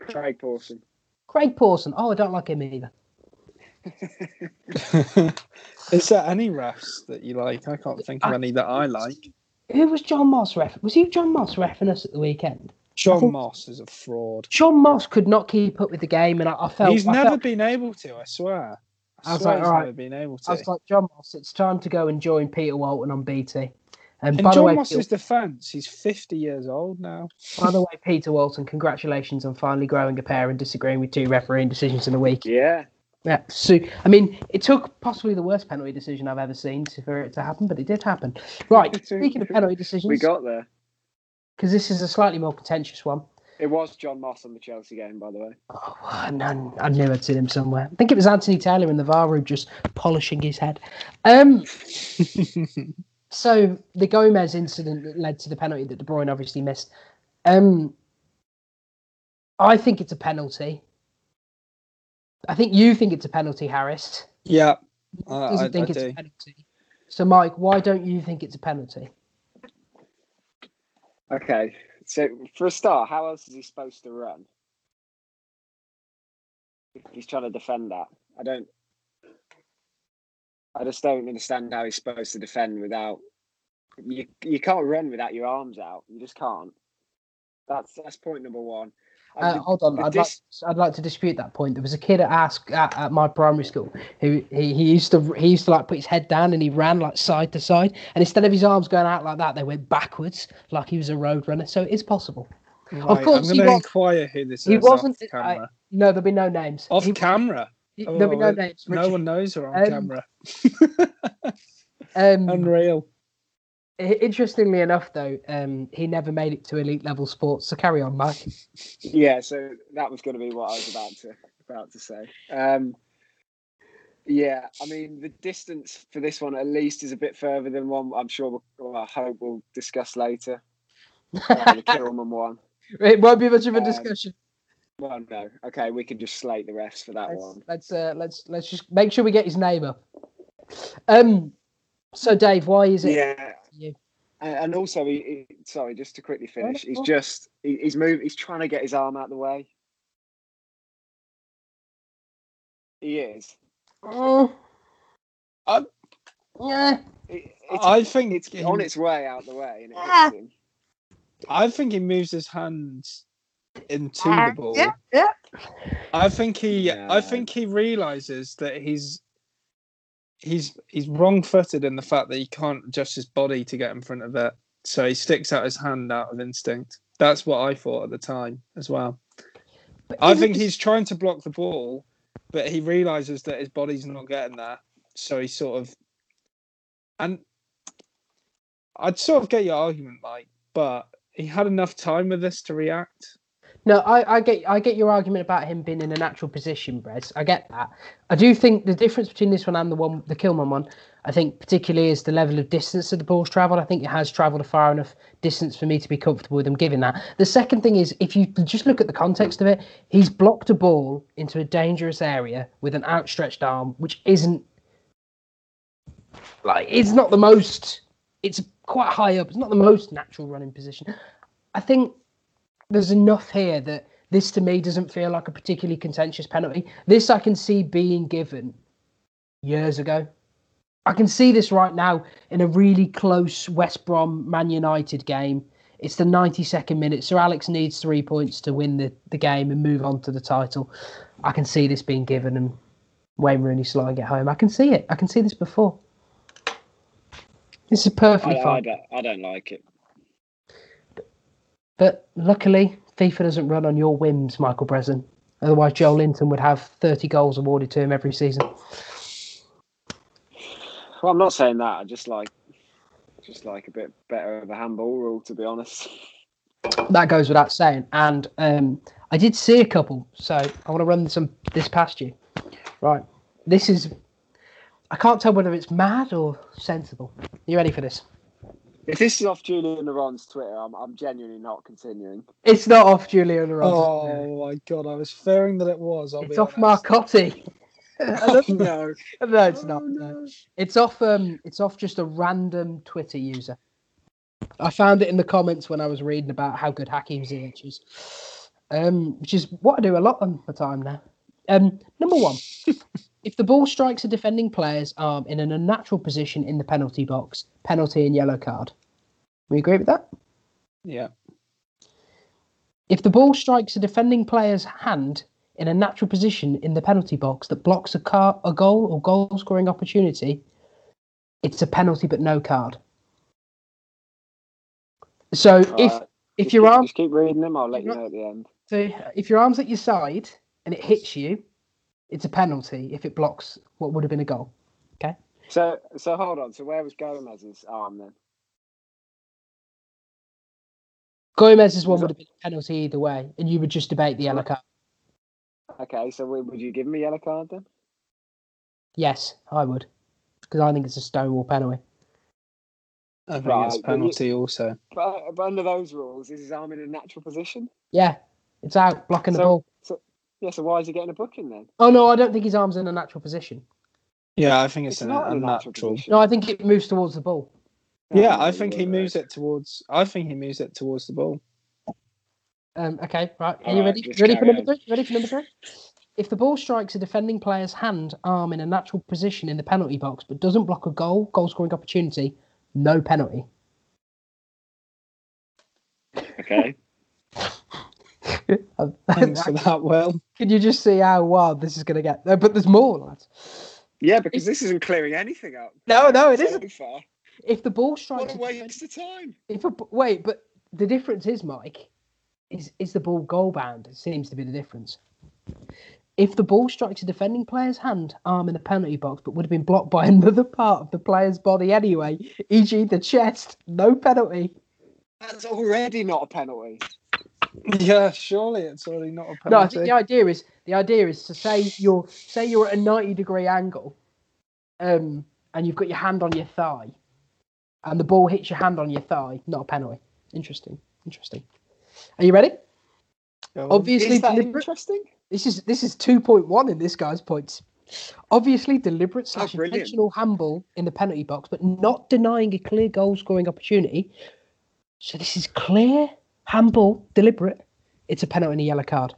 Craig Pawson. Craig Pawson. Oh, I don't like him either. Is there any refs that you like? I can't think of I- any that I like. Who was John Moss ref? Was he John Moss refing us at the weekend? John think- Moss is a fraud. John Moss could not keep up with the game, and I, I felt He's I never felt- been able to. I swear. I, I was swear like, he's alright. never been able to. I was like, John Moss, it's time to go and join Peter Walton on BT. And In by the John way, Moss's defence, he's 50 years old now. by the way, Peter Walton, congratulations on finally growing a pair and disagreeing with two refereeing decisions in a week. Yeah. Yeah, so I mean, it took possibly the worst penalty decision I've ever seen for it to happen, but it did happen. Right, speaking of penalty decisions, We got there. because this is a slightly more contentious one. It was John Moss on the Chelsea game, by the way. Oh, I, kn- I knew I'd seen him somewhere. I think it was Anthony Taylor in the VAR room just polishing his head. Um, so the Gomez incident that led to the penalty that De Bruyne obviously missed. Um, I think it's a penalty. I think you think it's a penalty, Harris. yeah, I, I, Doesn't I think it's do. a penalty. So, Mike, why don't you think it's a penalty? Okay. So for a start, how else is he supposed to run? If he's trying to defend that. I don't I just don't understand how he's supposed to defend without you you can't run without your arms out. You just can't. That's that's point number one. Uh, the- hold on, I'd like, I'd like to dispute that point. There was a kid at ask at, at my primary school who he, he used to he used to like put his head down and he ran like side to side, and instead of his arms going out like that, they went backwards like he was a road runner. So it is possible. Right, course I'm going to was- inquire who this he is wasn't- off camera. No, there'll be no names. off He- camera? Be no Oh, names. No one knows her on Um, camera. Um, Unreal. interestingly enough, though, um, he never made it to elite level sports. So carry on, Mike. Yeah, so that was going to be what I was about to about to say. Um, yeah, I mean the distance for this one at least is a bit further than one. I'm sure. We'll, well, I hope we'll discuss later. Uh, the Kilman one. it won't be much of a Um, discussion. Well, no. Okay, we can just slate the refs for that let's one. let's, uh, let's let's just make sure we get his name up. Um, so Dave, why is it? Yeah. you? And, and also, he, he, sorry, just to quickly finish, he's just he, he's moving. He's trying to get his arm out of the way. He is. Mm. I- yeah, It, I think it's he- on its way out the way, and it Ah. hits him. I think he moves his hands into Ah, the ball. yeah, yeah. I think he I think he realizes that he's he's he's wrong footed in the fact that he can't adjust his body to get in front of it. So he sticks out his hand out of instinct. That's what I thought at the time as well. But I think he's trying to block the ball, but he realizes that his body's not getting there. So he sort of and I'd sort of get your argument, Mike, but he had enough time with this to react. No, I, I get I get your argument about him being in a natural position, Brez. I get that. I do think the difference between this one and the one, the Kilman one, I think particularly is the level of distance that the ball's travelled. I think it has travelled a far enough distance for me to be comfortable with him giving that. The second thing is, if you just look at the context of it, he's blocked a ball into a dangerous area with an outstretched arm, which isn't like it's not the most it's quite high up. It's not the most natural running position. I think there's enough here that this to me doesn't feel like a particularly contentious penalty. This I can see being given years ago. I can see this right now in a really close West Brom Man United game. It's the 92nd minute. Sir Alex needs three points to win the, the game and move on to the title. I can see this being given and Wayne Rooney sliding it home. I can see it. I can see this before. This is perfectly I, I, fine. don't, I don't like it. But luckily, FIFA doesn't run on your whims, Michael Breslin. Otherwise, Joelinton would have 30 goals awarded to him every season. Well, I'm not saying that. I just like, just like a bit better of a handball rule, to be honest. That goes without saying. And um, I did see a couple, so I want to run some this past you. Right. This is. I can't tell whether it's mad or sensible. Are You ready for this? If this is off Julien Laurens's Twitter, I'm, I'm genuinely not continuing. It's not off Julian Ross. Oh my god, I was fearing that it was. I'll it's off honest. Marcotti. Oh, no. no, it's not. Oh, no. It's off. Um, it's off just a random Twitter user. I found it in the comments when I was reading about how good Hakim Ziyech is, um, which is what I do a lot of the time now. Um, number one, if the ball strikes a defending player's arm in an unnatural position in the penalty box, penalty and yellow card. We agree with that? Yeah. If the ball strikes a defending player's hand in a natural position in the penalty box that blocks a car, a goal or goal scoring opportunity, it's a penalty but no card. So if Alright, if your keep, arm just keep reading them, I'll let you know at the end. so if your arm's at your side and it hits you, it's a penalty if it blocks what would have been a goal. Okay. So, so hold on. So where was Gomez's arm then? Gomez's one would have been a penalty either way, and you would just debate the yellow card. Okay, so would would you give him a yellow card then? Yes, I would, because I think it's a stonewall penalty. I think Right, it's but you- penalty also. But, but under those rules, is his arm in a natural position? Yeah, it's out blocking the So- ball. Yeah. So why is he getting a booking then? Oh no, I don't think his arm's in a natural position. Yeah, I think it's, It's an not in a natural unnatural. position. No, I think it moves towards the ball. Yeah, Oh, I think he right. moves it towards. I think he moves it towards the ball. Um, okay, right. Are All you ready? just You ready for carry number on. three? Ready for number three? If the ball strikes a defending player's hand, arm in a natural position in the penalty box, but doesn't block a goal, goal scoring opportunity, no penalty. Okay. Thanks for that, Will. Can you just see how wild this is going to get? No, but there's more, lads. Yeah, because this isn't clearing anything up. No, no, it so isn't. Far. If the ball strikes, What a a defend- waste of time. if a, b- wait, but the difference is, Mike, is is the ball goal bound? It seems to be the difference. If the ball strikes a defending player's hand, arm in the penalty box, but would have been blocked by another part of the player's body anyway, e.g., the chest, no penalty. That's already not a penalty. Yeah, surely it's already not a penalty. No, I think the idea is the idea is to say you're say you're at a ninety degree angle, um, and you've got your hand on your thigh, and the ball hits your hand on your thigh, not a penalty. Interesting, interesting. Are you ready? Go. Obviously, Is that deliberate. interesting? This is this is two point one in this guy's points. Obviously, deliberate Oh, slash intentional handball in the penalty box, but not denying a clear goal scoring opportunity. So this is clear handball, deliberate. It's a penalty and a yellow card.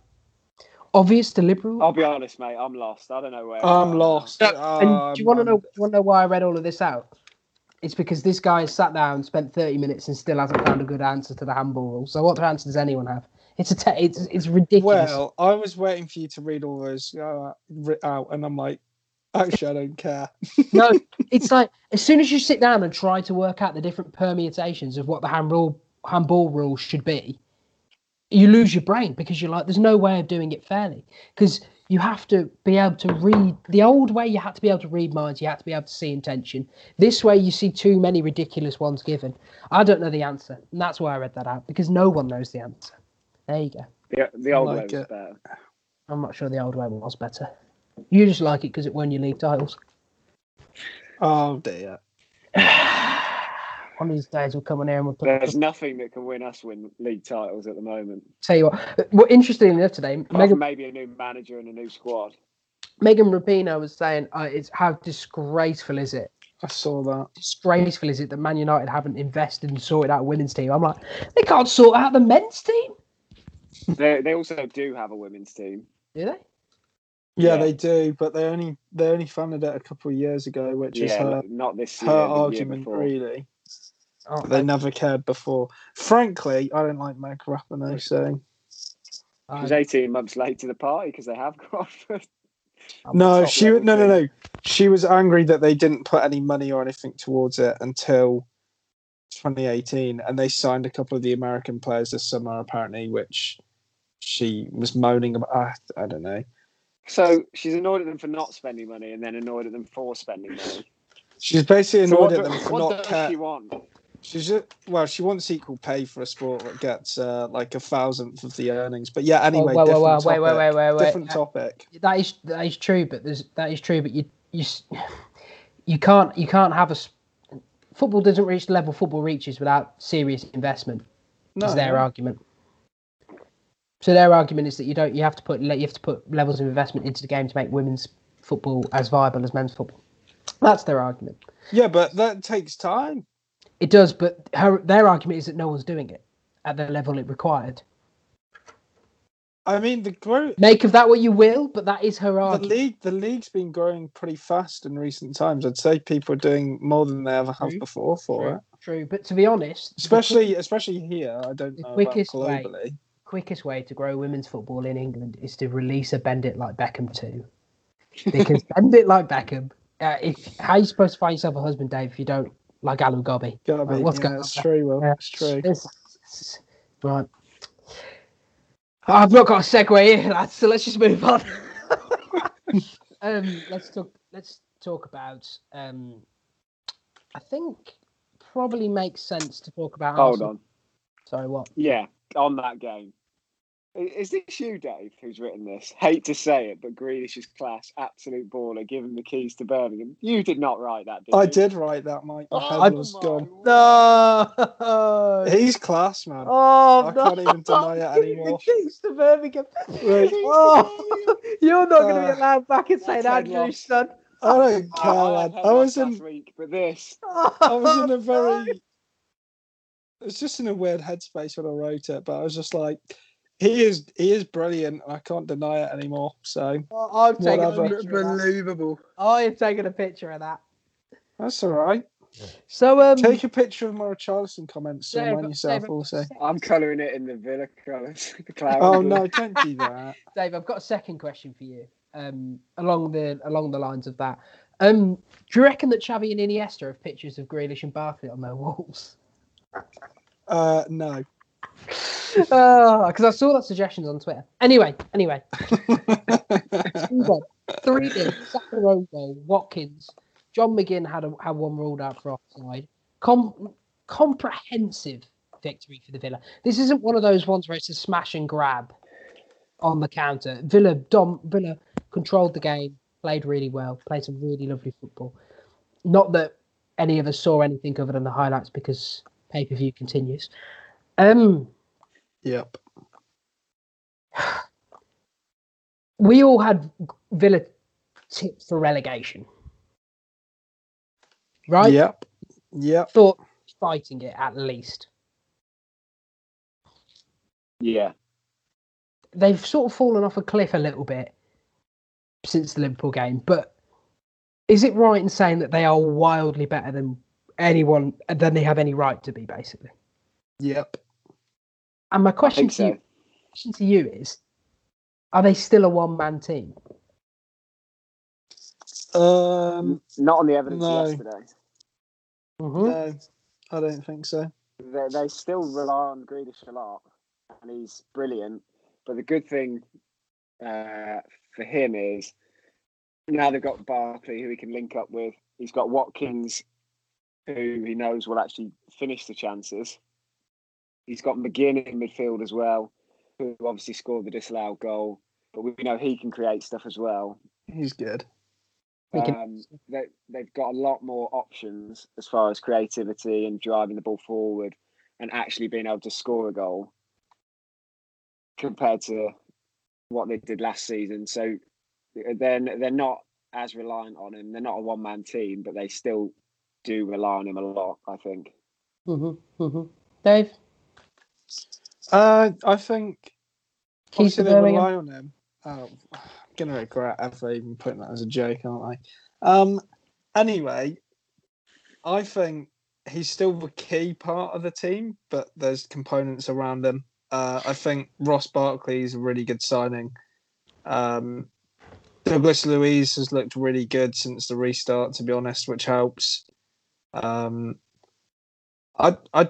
Obvious, deliberate. I'll be honest, mate. I'm lost. I don't know where. I'm we are lost. No, and Um, do you want to know? Do you want to know why I read all of this out? It's because this guy has sat down, spent thirty minutes, and still hasn't found a good answer to the handball rule. So, what answer does anyone have? It's a te- it's it's ridiculous. Well, I was waiting for you to read all those uh, out, and I'm like, actually, I don't care. no, it's like as soon as you sit down and try to work out the different permutations of what the handball handball rules should be, you lose your brain because you're like, there's no way of doing it fairly. Because you have to be able to read the old way. You had to be able to read minds. You had to be able to see intention. This way, you see too many ridiculous ones given. I don't know the answer, and that's why I read that out because no one knows the answer. There you go. The, the old like way was it. better. I'm not sure the old way was better. You just like it because it won your league titles. Oh dear. One of these days we'll come on here and we'll put. There's nothing that can win us win league titles at the moment. Tell you what. Well, interestingly enough, today Megan, maybe a new manager and a new squad. Megan Rapinoe was saying, uh, "It's how disgraceful is it I saw that. disgraceful is it that Man United haven't invested and sorted out a women's team? I'm like, they can't sort out the men's team, they they also do have a women's team. do they? Yeah, Yeah. they do, but they only they only funded it a couple of years ago, which is her not this her year. the argument before. really. Oh, But they never cared before. Frankly, I don't like Meg Rapinoe, so She was 18 months late to the party because they have got. no, she no no no. She was angry that they didn't put any money or anything towards it until 2018, and they signed a couple of the American players this summer apparently, which she was moaning about. ah, I don't know. So she's annoyed at them for not spending money, and then annoyed at them for spending money. She's basically So annoyed what, at do- them for what not does care. she want? She's just, well, she wants equal pay for a sport that gets uh, like a thousandth of the earnings. But yeah, anyway, different wait, wait, topic. wait, wait, wait. Different Uh, topic. that is that is true, but there's that is true, but you you you can't you can't have a football doesn't reach the level football reaches without serious investment. No, is their argument. So their argument is that you don't you have to put you have to put levels of investment into the game to make women's football as viable as men's football. That's their argument. yeah, but that takes time. It does, but her their argument is that no one's doing it at the level it required. I mean, the growth. Make of that what you will, but that is her argument. The league, the league's been growing pretty fast in recent times. I'd say people are doing more than they ever have True. before for it. True, but to be honest, Especially, especially here. I don't know quickest about way- quickest way to grow women's football in England is to release a Bend It Like Beckham too. Because Bend It Like Beckham, uh, if how are you supposed to find yourself a husband, Dave, if you don't like Aloo Gobi? Gotta be. Right, what's yeah, going it's on true. Will. Yeah. It's true. It's- it's- right. I've not got a segue here, lads, so let's just move on. um, let's talk. Let's talk about. Um, I think probably makes sense to talk about. Hold Arsenal. on. Sorry, what? Yeah, on that game. I- Is this you, Dave, who's written this? Hate to say it, but Grealish is class, absolute baller, give him the keys to Birmingham. You did not write that, did I you? did write that, Mike. My Oh, head my was gone. word. No. He's class, man. Oh, I no. can't even deny it anymore. The keys to Birmingham. Right. Oh, you're not going to Uh, be allowed back in St that's head Andrews, son. I don't Oh, care, I, man. had I was last in. week, but this. I was in a very. It was just in a weird headspace when I wrote it, but I was just like, he is he is brilliant. I can't deny it anymore. So I'm taking a Whatever. picture of that. Unbelievable. I am taking a picture of that. That's all right. So um, Take a picture of my Richarlison comments to Dave, yourself Dave, also. I'm colouring it in the Villa colours. Oh no, don't do that. Dave, I've got a second question for you. Um, along the along the lines of that, um, do you reckon that Xavi and Iniesta have pictures of Grealish and Barkley on their walls? Uh, no. Because I saw that suggestions on Twitter. Anyway, anyway. Three in, second Watkins. John McGinn had a, had one ruled out for offside. Com- comprehensive victory for the Villa. This isn't one of those ones where it's a smash and grab on the counter. Villa dom Villa controlled the game, played really well, played some really lovely football. Not that any of us saw anything other than the highlights because pay per view continues. Um, Yep. we all had Villa tips for relegation, right? Yep. Yep. Thought fighting it at least. Yeah. They've sort of fallen off a cliff a little bit since the Liverpool game, but is it right in saying that they are wildly better than anyone than they have any right to be, basically? Yep. And my question think to you, question to you is: Are they still a one-man team? Um. Not on the evidence No. yesterday. Mhm. No, I don't think so. They, they still rely on Grealish a lot, and he's brilliant. But the good thing uh, for him is now they've got Barkley, who he can link up with. He's got Watkins, who he knows will actually finish the chances. He's got McGinn in midfield as well, who obviously scored the disallowed goal. But we know he can create stuff as well. He's good. He can- Um, they, they've got a lot more options as far as creativity and driving the ball forward and actually being able to score a goal compared to what they did last season. So then they're not as reliant on him. They're not a one man team, but they still do rely on him a lot. I think. Mm-hmm, mm-hmm. Dave, Uh, I think keys to obviously they Birmingham. rely on him. Oh, I'm gonna regret ever even putting that as a joke, aren't I? Um. Anyway, I think he's still the key part of the team, but there's components around him. Uh, I think Ross Barkley is a really good signing. Um, Douglas Luiz has looked really good since the restart, to be honest, which helps. Um, I, I,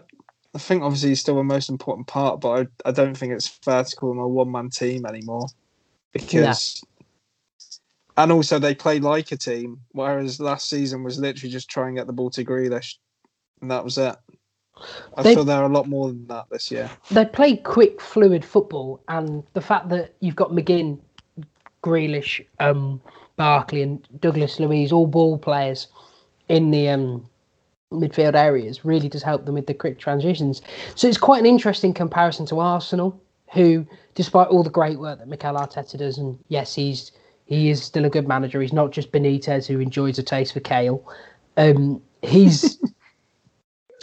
I think obviously he's still the most important part, but I, I don't think it's fair to call him a one man team anymore because. And also, they play like a team, whereas last season was literally just try and get the ball to Grealish, and that was it. I They- feel they're a lot more than that this year. They play quick, fluid football, and the fact that you've got McGinn, Grealish, um, Barkley, and Douglas Luiz, all ball players in the um, midfield areas, really does help them with the quick transitions. So it's quite an interesting comparison to Arsenal, who, despite all the great work that Mikel Arteta does, and yes, he's he is still a good manager. He's not just Benitez who enjoys a taste for kale. Um, he's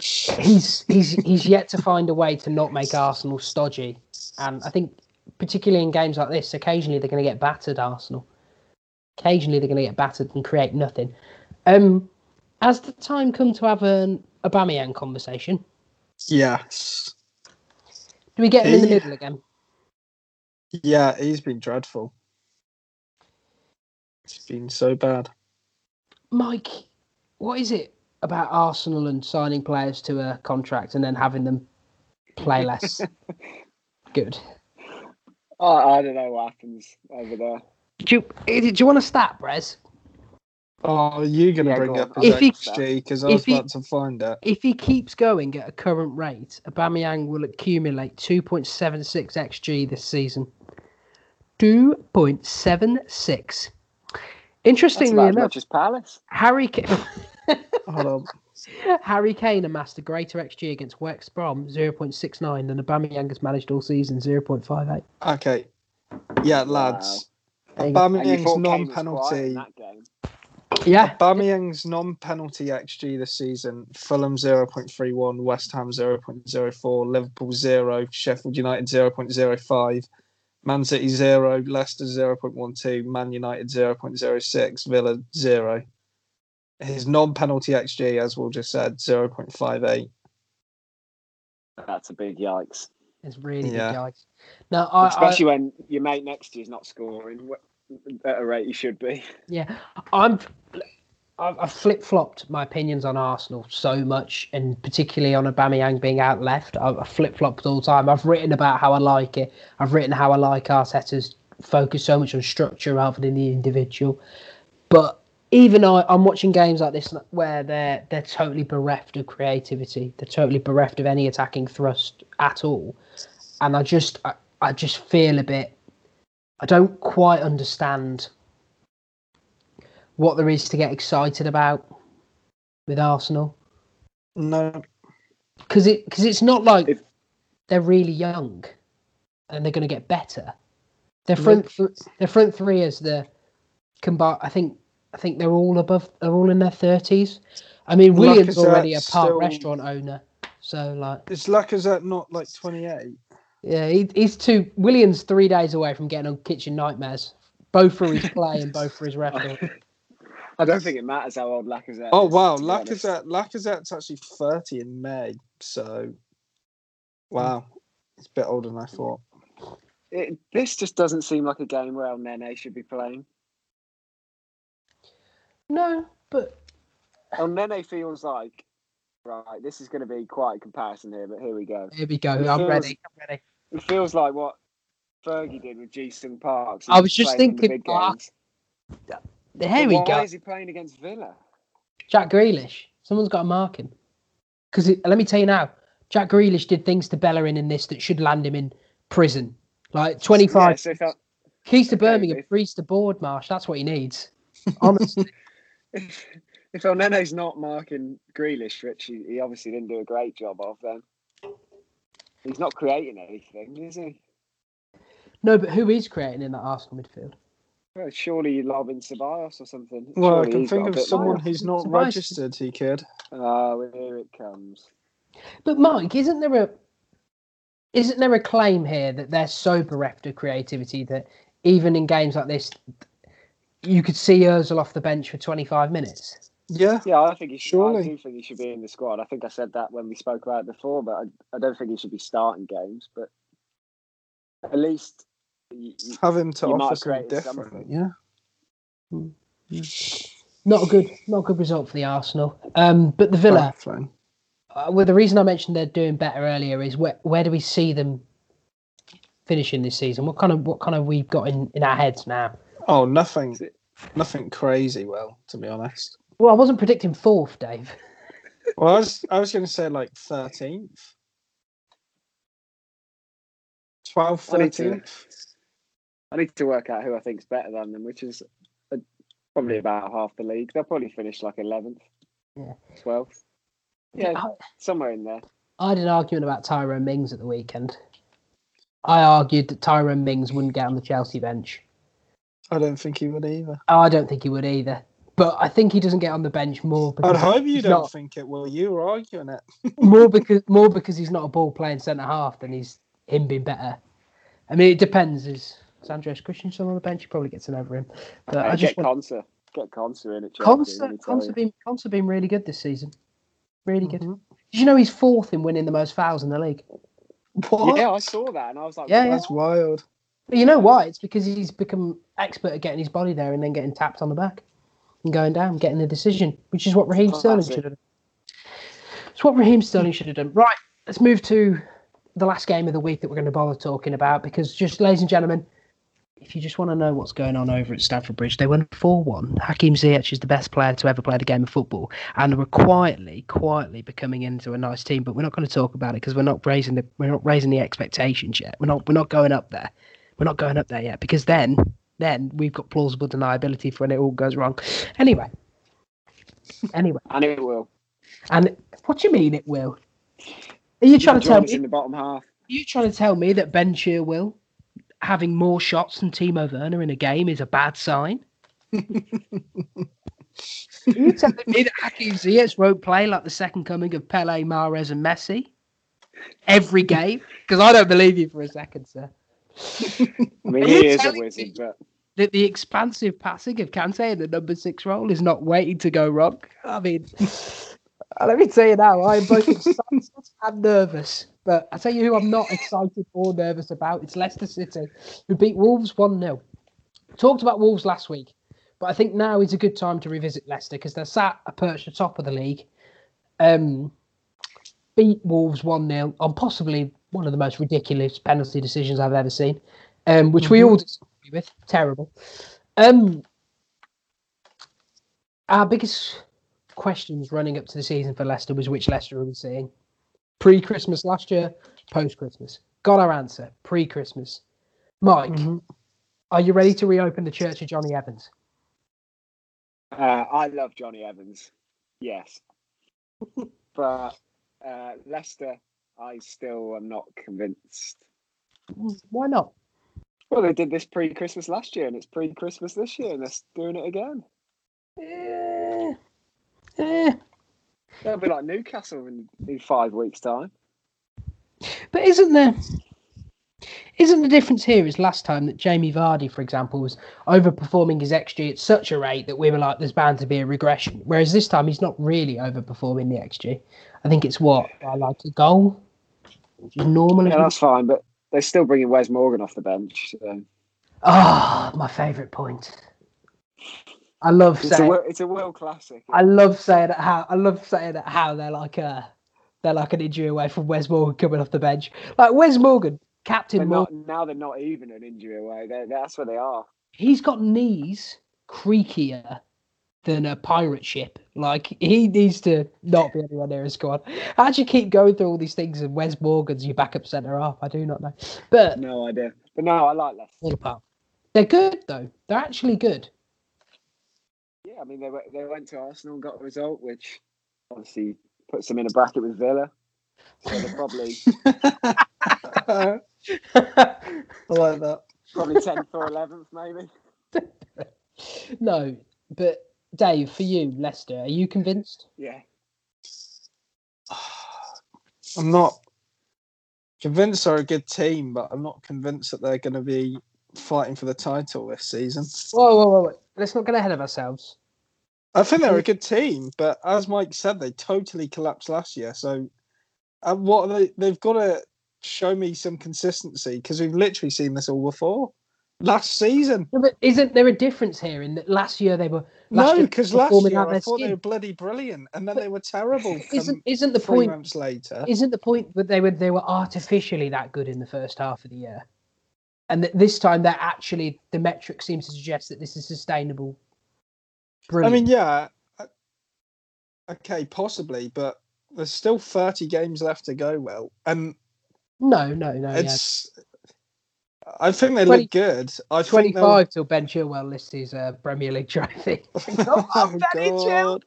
he's he's he's yet to find a way to not make Arsenal stodgy, and I think particularly in games like this, occasionally they're going to get battered. Arsenal, occasionally they're going to get battered and create nothing. Um, has the time come to have an Aubameyang conversation? Yes. Do we get him in the middle again? Yeah, he's been dreadful. It's been so bad. Mike, what is it about Arsenal and signing players to a contract and then having them play less good? I, I don't know what happens over there. Do you, eh, do you want a stat, Brez? Oh, you're going to Yeah, bring go up his If XG because I was he- about to find it. If he keeps going at a current rate, Aubameyang will accumulate 2.76 xG this season. 2.76. That's Interestingly about as enough, much as Palace. Harry Kane, Hold on. Harry Kane amassed a greater xG against West Brom 0.69 than Aubameyang has managed all season 0.58. Okay. Yeah, lads. There you go. And you Aubameyang's thought Kane was quiet in non-penalty. That game. Yeah, Aubameyang's non-penalty XG this season: Fulham 0.31, West Ham 0.04, Liverpool 0, Sheffield United 0.05, Man City 0, Leicester 0.12, Man United 0.06, Villa 0. His non-penalty XG, as we'll just said, 0.58. That's a big yikes. it's really Yeah. good, guys. Now, I, I, Especially when your mate next to you is not scoring wh- at a rate he should be. Yeah, I'm. I've, flip flopped my opinions on Arsenal so much, and particularly on Aubameyang being out left. I've, I've flip flopped all the time. I've written about how I like it. I've written how I like Arteta's focus so much on structure rather than the individual. But even I, I'm watching games like this where they're they're totally bereft of creativity. They're totally bereft of any attacking thrust at all, and I just I, I just feel a bit. I don't quite understand what there is to get excited about with Arsenal No, because it because it's not like If- they're really young and they're going to get better. Their front th- their front three is the combined. I think I think they're all above. They're all in their thirties. I mean, Willian's already a part still- restaurant owner, so like It's luck is Lacazette not like 28? Yeah, he, he's two. Willian's three days away from getting on kitchen nightmares, both for his play and both for his restaurant. I don't think it matters how old Lacazette is. Oh is, wow, to be honest. Lacazette Lacazette's actually 30 in May, so wow, it's a bit older than I thought. It, this just doesn't seem like a game where Elneny should be playing. No, but Elneny feels like, right, this is going to be quite a comparison here, but here we go. here we go. I'm feels- ready. I'm ready. It feels like what Fergie did with Jason Parks. I was just the thinking, big ah, games. Here But we why go. is he playing against Villa? Jack Grealish. Someone's got to mark him. Because let me tell you now, Jack Grealish did things to Bellerin in this that should land him in prison. Like 25 Yeah, so El- keys to okay, Birmingham, if- freeze to board, Marsh. That's what he needs. Honestly. if, if Elneny's not marking Grealish, which he, he obviously didn't do a great job of, then he's not creating anything, is he? no, but who is creating in that Arsenal midfield? Well, surely you lob in Ceballos or something. Well, I can think of someone more. who's not Tobias- registered. He could. Oh, here it comes. But Mike, isn't there a isn't there a claim here that they're so bereft of creativity that even in games like this, you could see Özil off the bench for 25 minutes? Yeah. Yeah, I think he should. I do think he should be in the squad. I think I said that when we spoke about it before, but I, I don't think he should be starting games. But at least you, you, Have him to offer have something created different. something. Yeah. Not a good, not a good result for the Arsenal. Um, but the Villa, Trifling. uh, well, the reason I mentioned they're doing better earlier is where where do we see them finishing this season? What kind of what kind of we've got in, in our heads now? Oh, nothing, nothing crazy. Well, to be honest. Well, I wasn't predicting fourth, Dave. Well, I was, I was going to say like thirteenth, 12th, I need to- 13th. I need to work out who I think's better than them, which is uh, probably about half the league. They'll probably finish like eleventh, Yeah. twelfth. Yeah, I, somewhere in there. I had an argument about Tyrone Mings at the weekend. I argued that Tyrone Mings wouldn't get on the Chelsea bench. I don't think he would either. Oh, I don't think he would either. But I think he doesn't get on the bench more because I'd hope you don't not- think it. Well, you were arguing it. more because more because he's not a ball playing centre half than he's him being better. I mean, it depends. Is Andreas Christensen on the bench? He probably gets an over him. But Uh, I just get want Conser. Get Conser in it. Chelsea. let Conser. Conser been Conser been really good this season. Really good. Mhm. Did you know he's fourth in winning the most fouls in the league? What? Yeah, I saw that and I was like, Yeah, what? yeah. That's wild. But you know why? It's because he's become expert at getting his body there and then getting tapped on the back and going down, getting the decision, which is what Raheem oh, Sterling should have done. It's what Raheem Sterling should have done. Right, let's move to the last game of the week that we're going to bother talking about because, just ladies and gentlemen, if you just want to know what's going on over at Stamford Bridge, they won 4 1. Hakim Ziyech is the best player to ever play the game of football. And we're quietly, quietly becoming into a nice team, but we're not going to talk about it because we're not raising the we're not raising the expectations yet. We're not we're not going up there. We're not going up there yet because then then we've got plausible deniability for when it all goes wrong. Anyway. Anyway. And it will. And what do you mean it will? Are you trying to tell me in the bottom half. are you trying to tell me that Ben Chilwell having more shots than Timo Werner in a game is a bad sign? Are you telling me that Hakim Ziyech won't play like the second coming of Pele, Mares, and Messi every game? Because I don't believe you for a second, sir. I mean, he is a wizard, me- but That the expansive passing of Kante in the number six role is not waiting to go wrong. I mean, let me tell you now, I am both excited and nervous. But I tell you who I'm not excited or nervous about. It's Leicester City, who beat Wolves 1 0. Talked about Wolves last week, but I think now is a good time to revisit Leicester because they're sat a perch at the top of the league. Um, beat Wolves 1 0 on possibly one of the most ridiculous penalty decisions I've ever seen, um, which we all disagree with. Terrible. Um, our biggest questions running up to the season for Leicester was which Leicester are we seeing? Pre Christmas last year, post Christmas. Got our answer. Pre Christmas. Mike, Mhm. are you ready to reopen the Church of Jonny Evans? uh, I love Jonny Evans. Yes. but uh, Leicester, I still am not convinced. Why not? Well, they did this pre Christmas last year and it's pre Christmas this year and they're doing it again. Yeah, eh. They'll be like Newcastle in, in five weeks' time. But isn't there isn't the difference here is last time that Jamie Vardy, for example, was overperforming his XG at such a rate that we were like, there's bound to be a regression. Whereas this time he's not really overperforming the XG. I think it's what I like a goal, which is normal. Yeah, that's fine, but they're still bringing Wes Morgan off the bench. So. Ah, my favourite point. I love It's saying wo- it's a world classic. I love saying it how I love saying it how they're like a they're like an injury away from Wes Morgan coming off the bench. Like Wes Morgan, Captain Morgan. now they're not even an injury away. They're, that's where they are. he's got knees creakier than a pirate ship. Like he needs to not be anywhere near a squad. How do you keep going through all these things and Wes Morgan's your backup centre half? I do not know. But No idea. But no, I like apart. They're good though. They're actually good. Yeah, I mean, they, went- they went to Arsenal and got a result, which obviously puts them in a bracket with Villa. So they're probably I like that. probably 10th or 11th, maybe. no, but Dave, for you, Leicester, are you convinced? Yeah. I'm not convinced they're a good team, but I'm not convinced that they're going to be fighting for the title this season. Whoa, whoa, whoa! whoa. Let's not get ahead of ourselves. I think they're a good team, but as Mike said, they totally collapsed last year. So, uh, what are they? They've got to show me some consistency because we've literally seen this all before. Last season, No, but isn't there a difference here in that last year they were last no, because last year I thought they were bloody brilliant, and then But they were terrible. Isn't isn't the point? months later? Isn't the point that they were they were artificially that good in the first half of the year, and that this time they're actually the metric seems to suggest that this is sustainable. Brilliant. I mean, yeah, uh, okay, possibly, but there's still 30 games left to go. Well, and no, no, no. it's. Yeah. It's. I think they 20 look good. I think they'll- 25 till Ben Chilwell lists his uh, Premier League trophy. Come on, Benny Oh, Chil- God.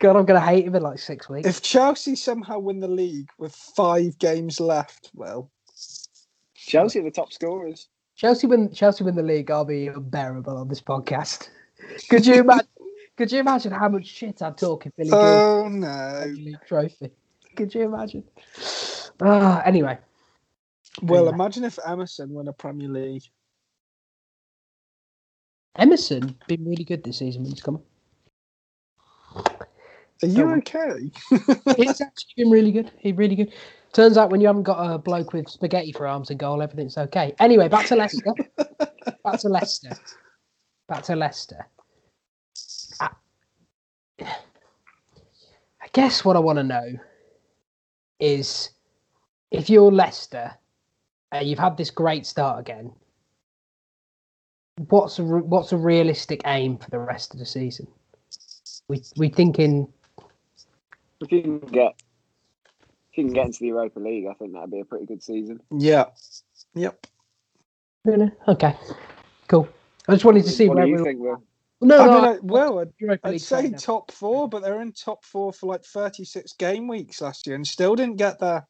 God, I'm going to hate him in like six weeks. If Chelsea somehow win the league with five games left, well, Chelsea are the top scorers. Chelsea win Chelsea win the league, I'll be unbearable on this podcast. Could you imagine? could you imagine how much shit I'd talk if Billy Gilmour oh won no. league trophy? Could you imagine? Ah, anyway, Well, Anyway. imagine if Emerson won a Premier League. Emerson been really good this season when he's come. Are you Oh. okay? He's actually been really good. He really good. Turns out when you haven't got a bloke with spaghetti for arms and goal, everything's okay. Anyway, back to Leicester. back to Leicester. Back to Leicester. I, I guess what I want to know is if you're Leicester and you've had this great start again, what's a re- what's a realistic aim for the rest of the season? We we thinking If you can get, if you can get into the Europa League, I think that'd be a pretty good season. Yeah. Yep. really okay, cool. I just wanted to see what where do you we think, Will? No, I no, mean, I- I, well, I'd, I'd say top four, but they're in top four for like 36 game weeks last year and still didn't get there.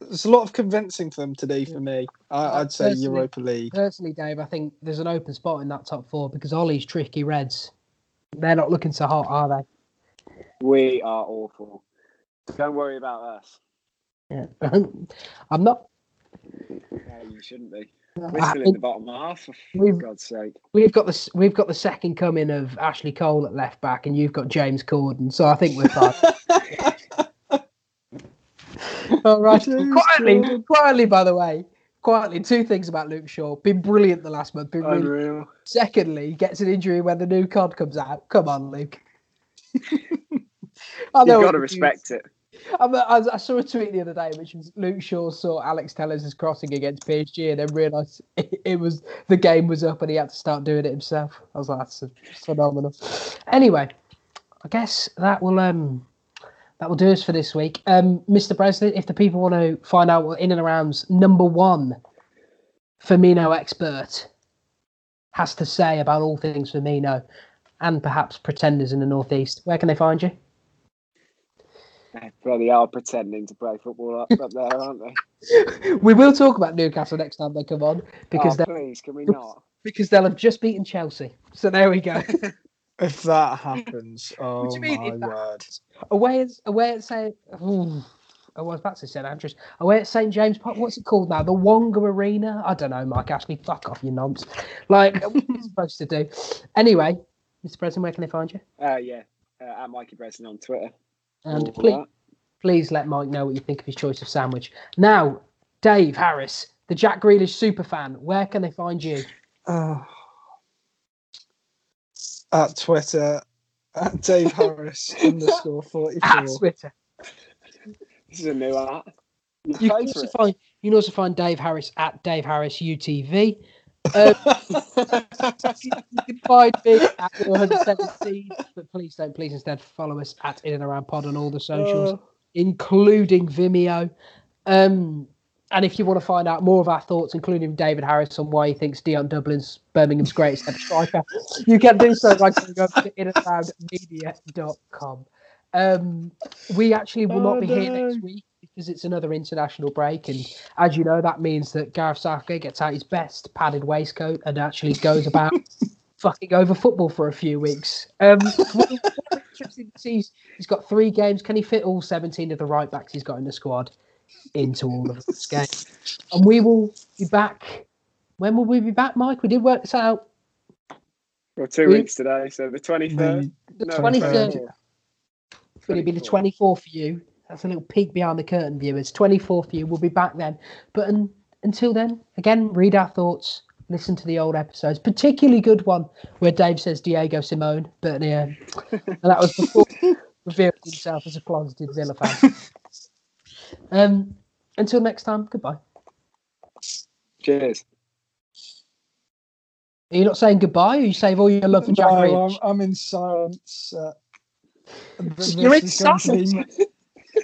There's a lot of convincing for them to do for me. I, I'd say personally- Europa League. Personally, Dave, I think there's an open spot in that top four because Ole's tricky Reds. They're not looking so hot, are they? We are awful. Don't worry about us. Yeah. I'm not. No, you shouldn't be. I We're still in the bottom half, for We've- God's sake. we've got the we've got the second coming of Ashley Cole at left back, and you've got James Corden. So I think we're fine. All right. Quietly, quietly, by the way, quietly. Two things about Luke Shaw: been brilliant the last month. Been really Unreal. Secondly, gets an injury when the new cod comes out. Come on, Luke. I You've got to respect it. I saw a tweet the other day, which was Luke Shaw saw Alex Telles' crossing against PSG, and then realised it, it was the game was up, and he had to start doing it himself. I was like, that's phenomenal. Anyway, I guess that will um that will do us for this week. Um, Mr. President, if the people want to find out what in and around's number one Firmino expert has to say about all things Firmino and perhaps pretenders in the northeast, where can they find you? They bloody are pretending to play football up, up there, aren't they? we will talk about Newcastle next time they come on because oh, please, can we not? because they'll have just beaten Chelsea. So there we go. If that happens, oh What do you mean my if that word. away at away at St. Ooh, I was about to say St Andrews. Away at St James Park. What's it called now? The Wonga Arena. I don't know, Mike Ashley. Fuck off, you nonce. Like what are you supposed to do? Anyway, Mr. President, where can they find you? Uh, yeah, uh, at Mikey Breslin on Twitter. And All please, please let Mike know what you think of his choice of sandwich. Now, Dave Harris, the Jack Grealish super fan. Where can they find you? Oh. At Twitter, at Dave Harris underscore 44. At Twitter. This is a new art. You, You can, also find, you can also find Dave Harris at Dave Harris UTV. Um, you can find me at 117, but please don't, please instead follow us at In and Around Pod on all the socials, Oh. including Vimeo. Um, and if you want to find out more of our thoughts, including David Harris on why he thinks Dion Dublin's Birmingham's greatest ever striker, you can do so by going over to inaroundmedia.com. Um, we actually will Oh, not be here next week because it's another international break, and as you know, that means that Gareth Southgate gets out his best padded waistcoat and actually goes about fucking over football for a few weeks. Um, interesting to see he's, he's got three games. Can he fit all 17 of the right backs he's got in the squad into all of this game? And we will be back. When will we be back, Mike? We did work this out. Well, two We- weeks hmm. today, so the twenty third. The No, 23rd. 24th. It's going to be the 24th. 24th for you. That's a little peek behind the curtain, viewers. 24th for you. We'll be back then. But un, until then, again, read our thoughts, listen to the old episodes. Particularly good one where Dave says Diego Simone, but yeah, and that was before revealed himself as a closeted Villa fan. um, until next time, goodbye. Cheers. Are you not saying goodbye, or you save all your love for Jack No, I'm, I'm in silence. Uh, You're in is be silence?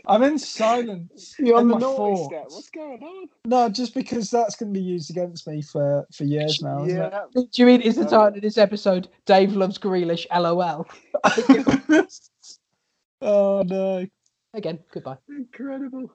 I'm in silence. You're on the my naughty step. What's going on? No, just because that's going to be used against me for, for years now. Isn't Yeah. Do you mean is the title of this episode Dave loves Grealish? LOL. oh no. Again, goodbye. Incredible.